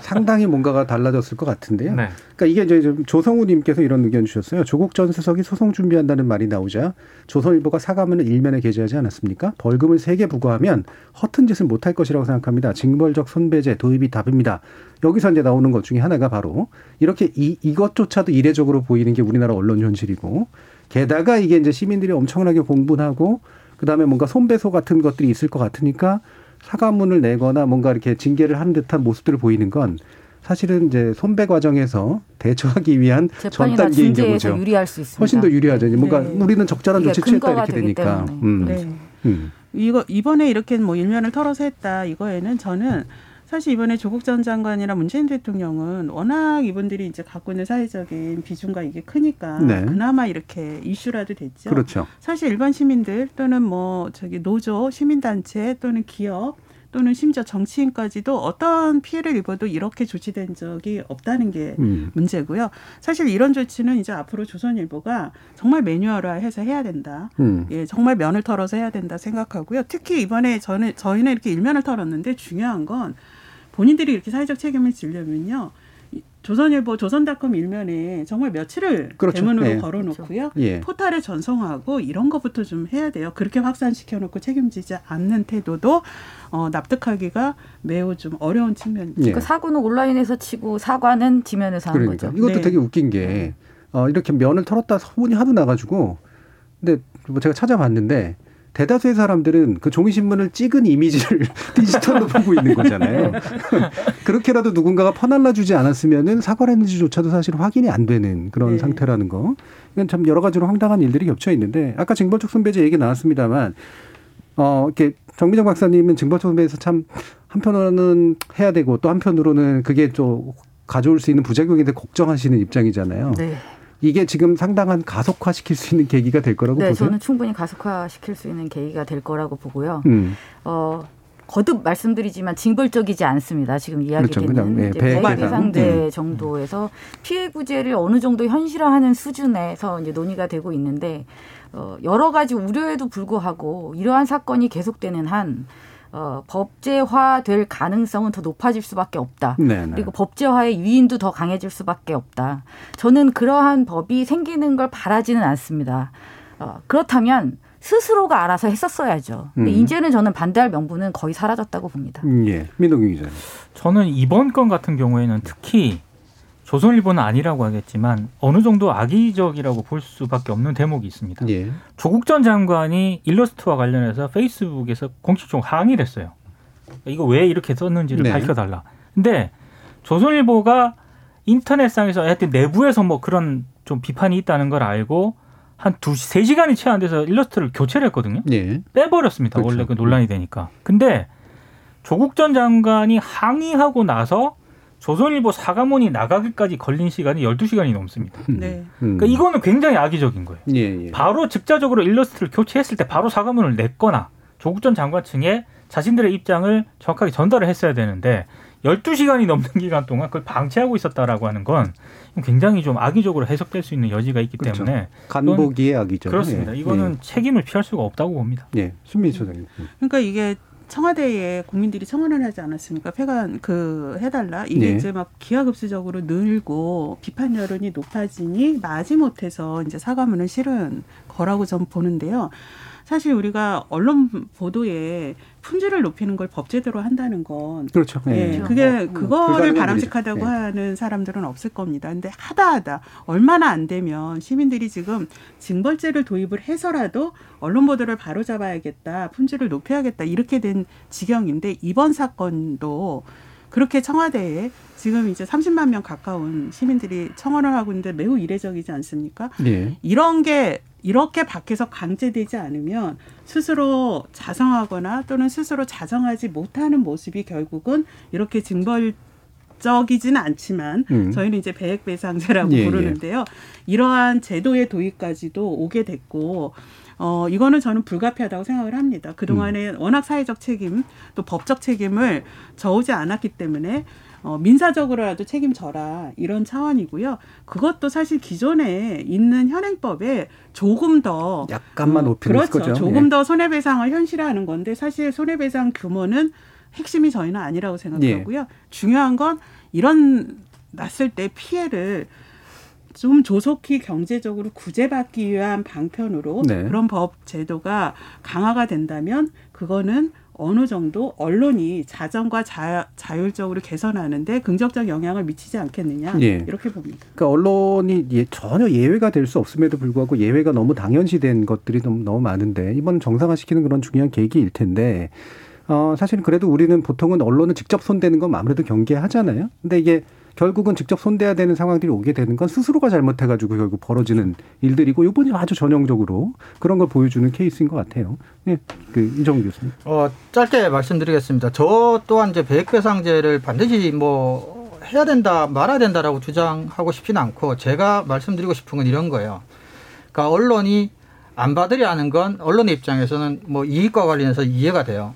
상당히 뭔가가 달라졌을 것 같은데요. 네. 그러니까 이게 이제 좀 조성우님께서 이런 의견 주셨어요. 조국 전 수석이 소송 준비한다는 말이 나오자 조선일보가 사과문을 일면에 게재하지 않았습니까? 벌금을 세개 부과하면 허튼 짓을 못할 것이라고 생각합니다. 징벌적 손배제 도입이 답입니다. 여기서 이제 나오는 것 중에 하나가 바로 이렇게 이, 이것조차도 이례적으로 보이는 게 우리나라 언론 현실이고 게다가 이게 이제 시민들이 엄청나게 공분하고 그다음에 뭔가 손배소 같은 것들이 있을 것 같으니까 사과문을 내거나 뭔가 이렇게 징계를 하는 듯한 모습들을 보이는 건 사실은 이제 손배 과정에서 대처하기 위한 전 단계인 거죠. 유리할 수 있습니다. 훨씬 더 유리하죠. 뭔가 네. 우리는 적절한 조치 취했다 이렇게 되니까. 음. 네. 음. 이거 이번에 이렇게 뭐 일면을 털어서 했다 이거에는 저는 사실 이번에 조국 전 장관이나 문재인 대통령은 워낙 이분들이 이제 갖고 있는 사회적인 비중과 이게 크니까 네. 그나마 이렇게 이슈라도 됐죠. 그렇죠. 사실 일반 시민들 또는 뭐 저기 노조, 시민단체 또는 기업 또는 심지어 정치인까지도 어떤 피해를 입어도 이렇게 조치된 적이 없다는 게 음. 문제고요. 사실 이런 조치는 이제 앞으로 조선일보가 정말 매뉴얼화해서 해야 된다. 음. 예, 정말 면을 털어서 해야 된다 생각하고요. 특히 이번에 저는 저희는 이렇게 일면을 털었는데 중요한 건 본인들이 이렇게 사회적 책임을 지려면요. 이 조선일보, 조선닷컴 일면에 정말 며칠을 그렇죠. 대문으로 예. 걸어놓고요. 예. 포탈에 전송하고 이런 것부터 좀 해야 돼요. 그렇게 확산시켜놓고 책임지지 않는 태도도 어, 납득하기가 매우 좀 어려운 측면이죠. 예. 그 사고는 온라인에서 치고 사과는 지면에서 한 그러니까 거죠. 이것도 네. 되게 웃긴 게 어, 이렇게 면을 털었다 소문이 하도 나가지고 근데 뭐 제가 찾아봤는데 대다수의 사람들은 그 종이 신문을 찍은 이미지를 디지털로 보고 있는 거잖아요. 그렇게라도 누군가가 퍼날라 주지 않았으면은 사과를 했는지조차도 사실 확인이 안 되는 그런 네. 상태라는 거. 이건 참 여러 가지로 황당한 일들이 겹쳐 있는데 아까 징벌적 손배제 얘기 나왔습니다만 어 이렇게 정미정 박사님은 징벌적 손배제에서 참 한편으로는 해야 되고 또 한편으로는 그게 좀 가져올 수 있는 부작용에 대해 걱정하시는 입장이잖아요. 네. 이게 지금 상당한 가속화 시킬 수 있는 계기가 될 거라고 네, 보세요. 저는 충분히 가속화 시킬 수 있는 계기가 될 거라고 보고요. 음. 어, 거듭 말씀드리지만 징벌적이지 않습니다. 지금 그렇죠. 이야기되는 그냥, 네, 배-. 상대 음. 정도에서 피해 구제를 어느 정도 현실화하는 수준에서 이제 논의가 되고 있는데 어, 여러 가지 우려에도 불구하고 이러한 사건이 계속되는 한 어, 법제화될 가능성은 더 높아질 수밖에 없다. 네, 네. 그리고 법제화의 유인도 더 강해질 수밖에 없다. 저는 그러한 법이 생기는 걸 바라지는 않습니다. 어, 그렇다면 스스로가 알아서 했었어야죠. 근데 음. 이제는 저는 반대할 명분은 거의 사라졌다고 봅니다. 음, 예. 민동기 기자. 저는 이번 건 같은 경우에는 특히 조선일보는 아니라고 하겠지만 어느 정도 악의적이라고 볼 수밖에 없는 대목이 있습니다. 예. 조국 전 장관이 일러스트와 관련해서 페이스북에서 공식적으로 항의를 했어요. 이거 왜 이렇게 썼는지를 네. 밝혀달라. 근데 조선일보가 인터넷상에서 하여튼 내부에서 뭐 그런 좀 비판이 있다는 걸 알고 한 두, 세 시간이 채 안 돼서 일러스트를 교체를 했거든요. 예. 빼버렸습니다. 그렇죠. 원래 그 논란이 되니까. 근데 조국 전 장관이 항의하고 나서 조선일보 사과문이 나가기까지 걸린 시간이 12시간이 넘습니다. 네. 음. 그러니까 이거는 굉장히 악의적인 거예요. 예, 예. 바로 즉자적으로 일러스트를 교체했을 때 바로 사과문을 냈거나 조국 전 장관 층에 자신들의 입장을 정확하게 전달을 했어야 되는데 12시간이 넘는 기간 동안 그걸 방치하고 있었다라고 하는 건 굉장히 좀 악의적으로 해석될 수 있는 여지가 있기 그렇죠. 때문에 간보기의 악이죠. 그렇습니다. 예. 이거는 책임을 피할 수가 없다고 봅니다. 예. 예. 신민 소장님. 음. 그러니까 이게 청와대에 국민들이 청원을 하지 않았습니까? 폐관 그 해달라 이게 네. 이제 막 기하급수적으로 늘고 비판 여론이 높아지니 마지못해서 이제 사과문을 실은 거라고 전 보는데요. 사실 우리가 언론 보도에 품질을 높이는 걸 법제대로 한다는 건 그렇죠. 예, 예. 그게 뭐, 그거를 불가능한 바람직하다고 일이죠. 예. 하는 사람들은 없을 겁니다. 근데 하다 하다 얼마나 안 되면 시민들이 지금 징벌제를 도입을 해서라도 언론 보도를 바로 잡아야겠다, 품질을 높여야겠다 이렇게 된 지경인데 이번 사건도 그렇게 청와대에 지금 이제 30만 명 가까운 시민들이 청원을 하고 있는데 매우 이례적이지 않습니까? 예. 이런 게 이렇게 밖에서 강제되지 않으면 스스로 자성하거나 또는 스스로 자정하지 못하는 모습이 결국은 이렇게 징벌 적이지는 않지만 음. 저희는 이제 배액배상제라고 예, 예. 부르는데요. 이러한 제도의 도입까지도 오게 됐고 어, 이거는 저는 불가피하다고 생각을 합니다. 그동안에 음. 워낙 사회적 책임 또 법적 책임을 져오지 않았기 때문에 어, 민사적으로라도 책임져라 이런 차원이고요. 그것도 사실 기존에 있는 현행법에 조금 더 약간만 높이는 그렇죠. 거죠. 조금 예. 더 손해배상을 현실화하는 건데 사실 손해배상 규모는 핵심이 저희는 아니라고 생각하고요. 예. 중요한 건 이런 났을 때 피해를 좀 조속히 경제적으로 구제받기 위한 방편으로 네. 그런 법 제도가 강화가 된다면 그거는 어느 정도 언론이 자정과 자, 자율적으로 개선하는데 긍정적 영향을 미치지 않겠느냐 예. 이렇게 봅니다. 그러니까 언론이 예, 전혀 예외가 될 수 없음에도 불구하고 예외가 너무 당연시된 것들이 너무, 너무 많은데 이번 정상화시키는 그런 중요한 계기일 텐데 어, 사실 그래도 우리는 보통은 언론은 직접 손대는 건 아무래도 경계하잖아요. 근데 이게 결국은 직접 손대야 되는 상황들이 오게 되는 건 스스로가 잘못해가지고 결국 벌어지는 일들이고 이번이 아주 전형적으로 그런 걸 보여주는 케이스인 것 같아요. 예, 그 이정우 교수님. 어, 짧게 말씀드리겠습니다. 저 또한 이제 배액배상제를 반드시 뭐 해야 된다, 말아야 된다라고 주장하고 싶지는 않고 제가 말씀드리고 싶은 건 이런 거예요. 그러니까 언론이 안 받으려 하는 건 언론의 입장에서는 뭐 이익과 관련해서 이해가 돼요.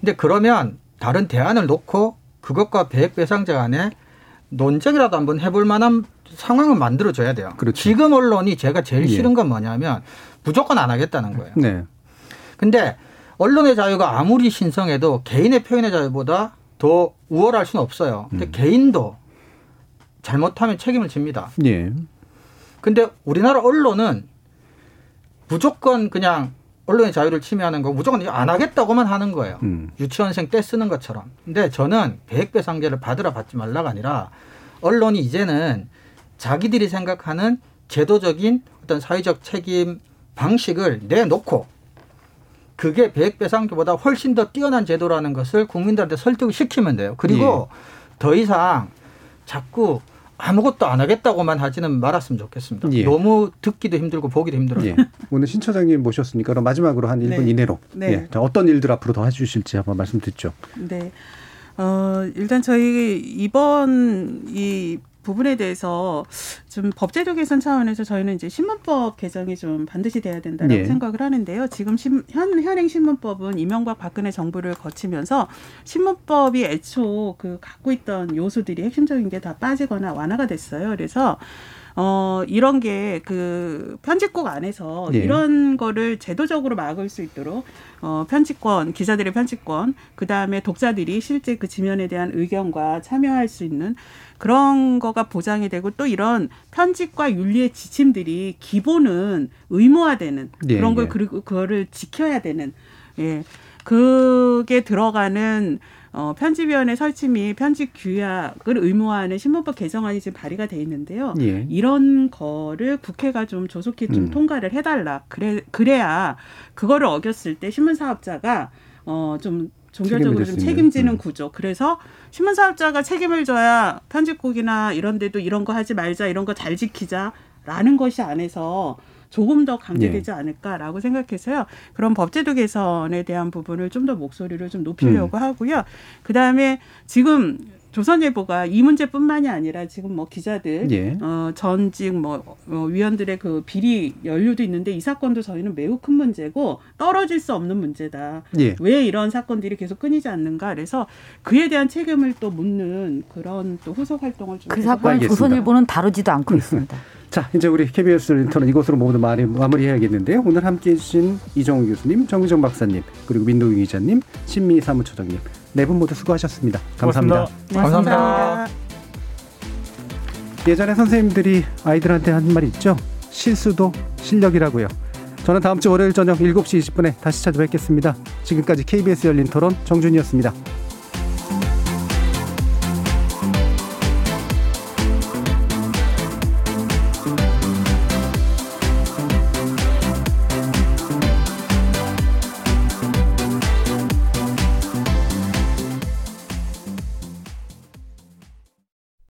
근데 그러면 다른 대안을 놓고 그것과 배액배상제 간에 논쟁이라도 한번 해볼 만한 상황을 만들어줘야 돼요. 그렇죠. 지금 언론이 제가 제일 예. 싫은 건 뭐냐면 무조건 안 하겠다는 거예요. 네. 근데 언론의 자유가 아무리 신성해도 개인의 표현의 자유보다 더 우월할 수는 없어요. 근데 개인도 잘못하면 책임을 집니다. 예. 근데 우리나라 언론은 무조건 그냥 언론의 자유를 침해하는 거 무조건 안 하겠다고만 하는 거예요. 음. 유치원생 떼 쓰는 것처럼. 근데 저는 배액배상제를 받으라 받지 말라가 아니라 언론이 이제는 자기들이 생각하는 제도적인 어떤 사회적 책임 방식을 내놓고 그게 배액배상제보다 훨씬 더 뛰어난 제도라는 것을 국민들한테 설득을 시키면 돼요. 그리고 더 이상 자꾸 아무것도 안 하겠다고만 하지는 말았으면 좋겠습니다. 예. 너무 듣기도 힘들고 보기도 힘들어요. 예. 오늘 신 차장님 모셨으니까 그럼 마지막으로 한 1분 네. 이내로 네. 예. 자, 어떤 일들 앞으로 더 해주실지 한번 말씀 듣죠. 네. 어, 일단 저희 이번 이 부분에 대해서 좀 법제도 개선 차원에서 저희는 이제 신문법 개정이 좀 반드시 돼야 된다고 예. 생각을 하는데요. 지금 신, 현 현행 신문법은 이명박 박근혜 정부를 거치면서 신문법이 애초 그 갖고 있던 요소들이 핵심적인 게 다 빠지거나 완화가 됐어요. 그래서 어, 이런 게 그 편집국 안에서 예. 이런 거를 제도적으로 막을 수 있도록 어, 편집권, 기자들의 편집권, 그 다음에 독자들이 실제 그 지면에 대한 의견과 참여할 수 있는 그런 거가 보장이 되고 또 이런 편집과 윤리의 지침들이 기본은 의무화되는 예, 그런 걸 예. 그리고 그거를 지켜야 되는 예. 그게 들어가는 어, 편집위원회 설치 및 편집 규약을 의무화하는 신문법 개정안이 지금 발의가 돼 있는데요. 예. 이런 거를 국회가 좀 조속히 좀 음. 통과를 해달라. 그래 그래야 그거를 어겼을 때 신문 사업자가 어좀 종결적으로 좀. 책임지는 음. 구조. 그래서 신문 사업자가 책임을 져야 편집국이나 이런 데도 이런 거 하지 말자, 이런 거 잘 지키자라는 것이 안에서 조금 더 강조되지 예. 않을까라고 생각해서요. 그런 법제도 개선에 대한 부분을 좀 더 목소리를 좀 높이려고 음. 하고요. 그 다음에 지금 조선일보가 이 문제뿐만이 아니라 지금 뭐 기자들 예. 어, 전직 뭐 어, 위원들의 그 비리 연루도 있는데 이 사건도 저희는 매우 큰 문제고 떨어질 수 없는 문제다. 예. 왜 이런 사건들이 계속 끊이지 않는가? 그래서 그에 대한 책임을 또 묻는 그런 또 후속 활동을 좀그 계속 사건을 알겠습니다. 조선일보는 다루지도 않고 있습니다. 자, 이제 우리 KBS 인터넷 이것으로 모두 말이 마무리해야겠는데요. 오늘 함께해 주신 이정우 교수님, 정미정 박사님, 그리고 민동희 기자님, 신미 사무처장님 네 분 모두 수고하셨습니다. 감사합니다. 고맙습니다. 네, 감사합니다. 예전에 선생님들이 아이들한테 한 말 있죠. 실수도 실력이라고요. 저는 다음 주 월요일 저녁 7시 20분에 다시 찾아뵙겠습니다. 지금까지 KBS 열린 토론 정준이었습니다.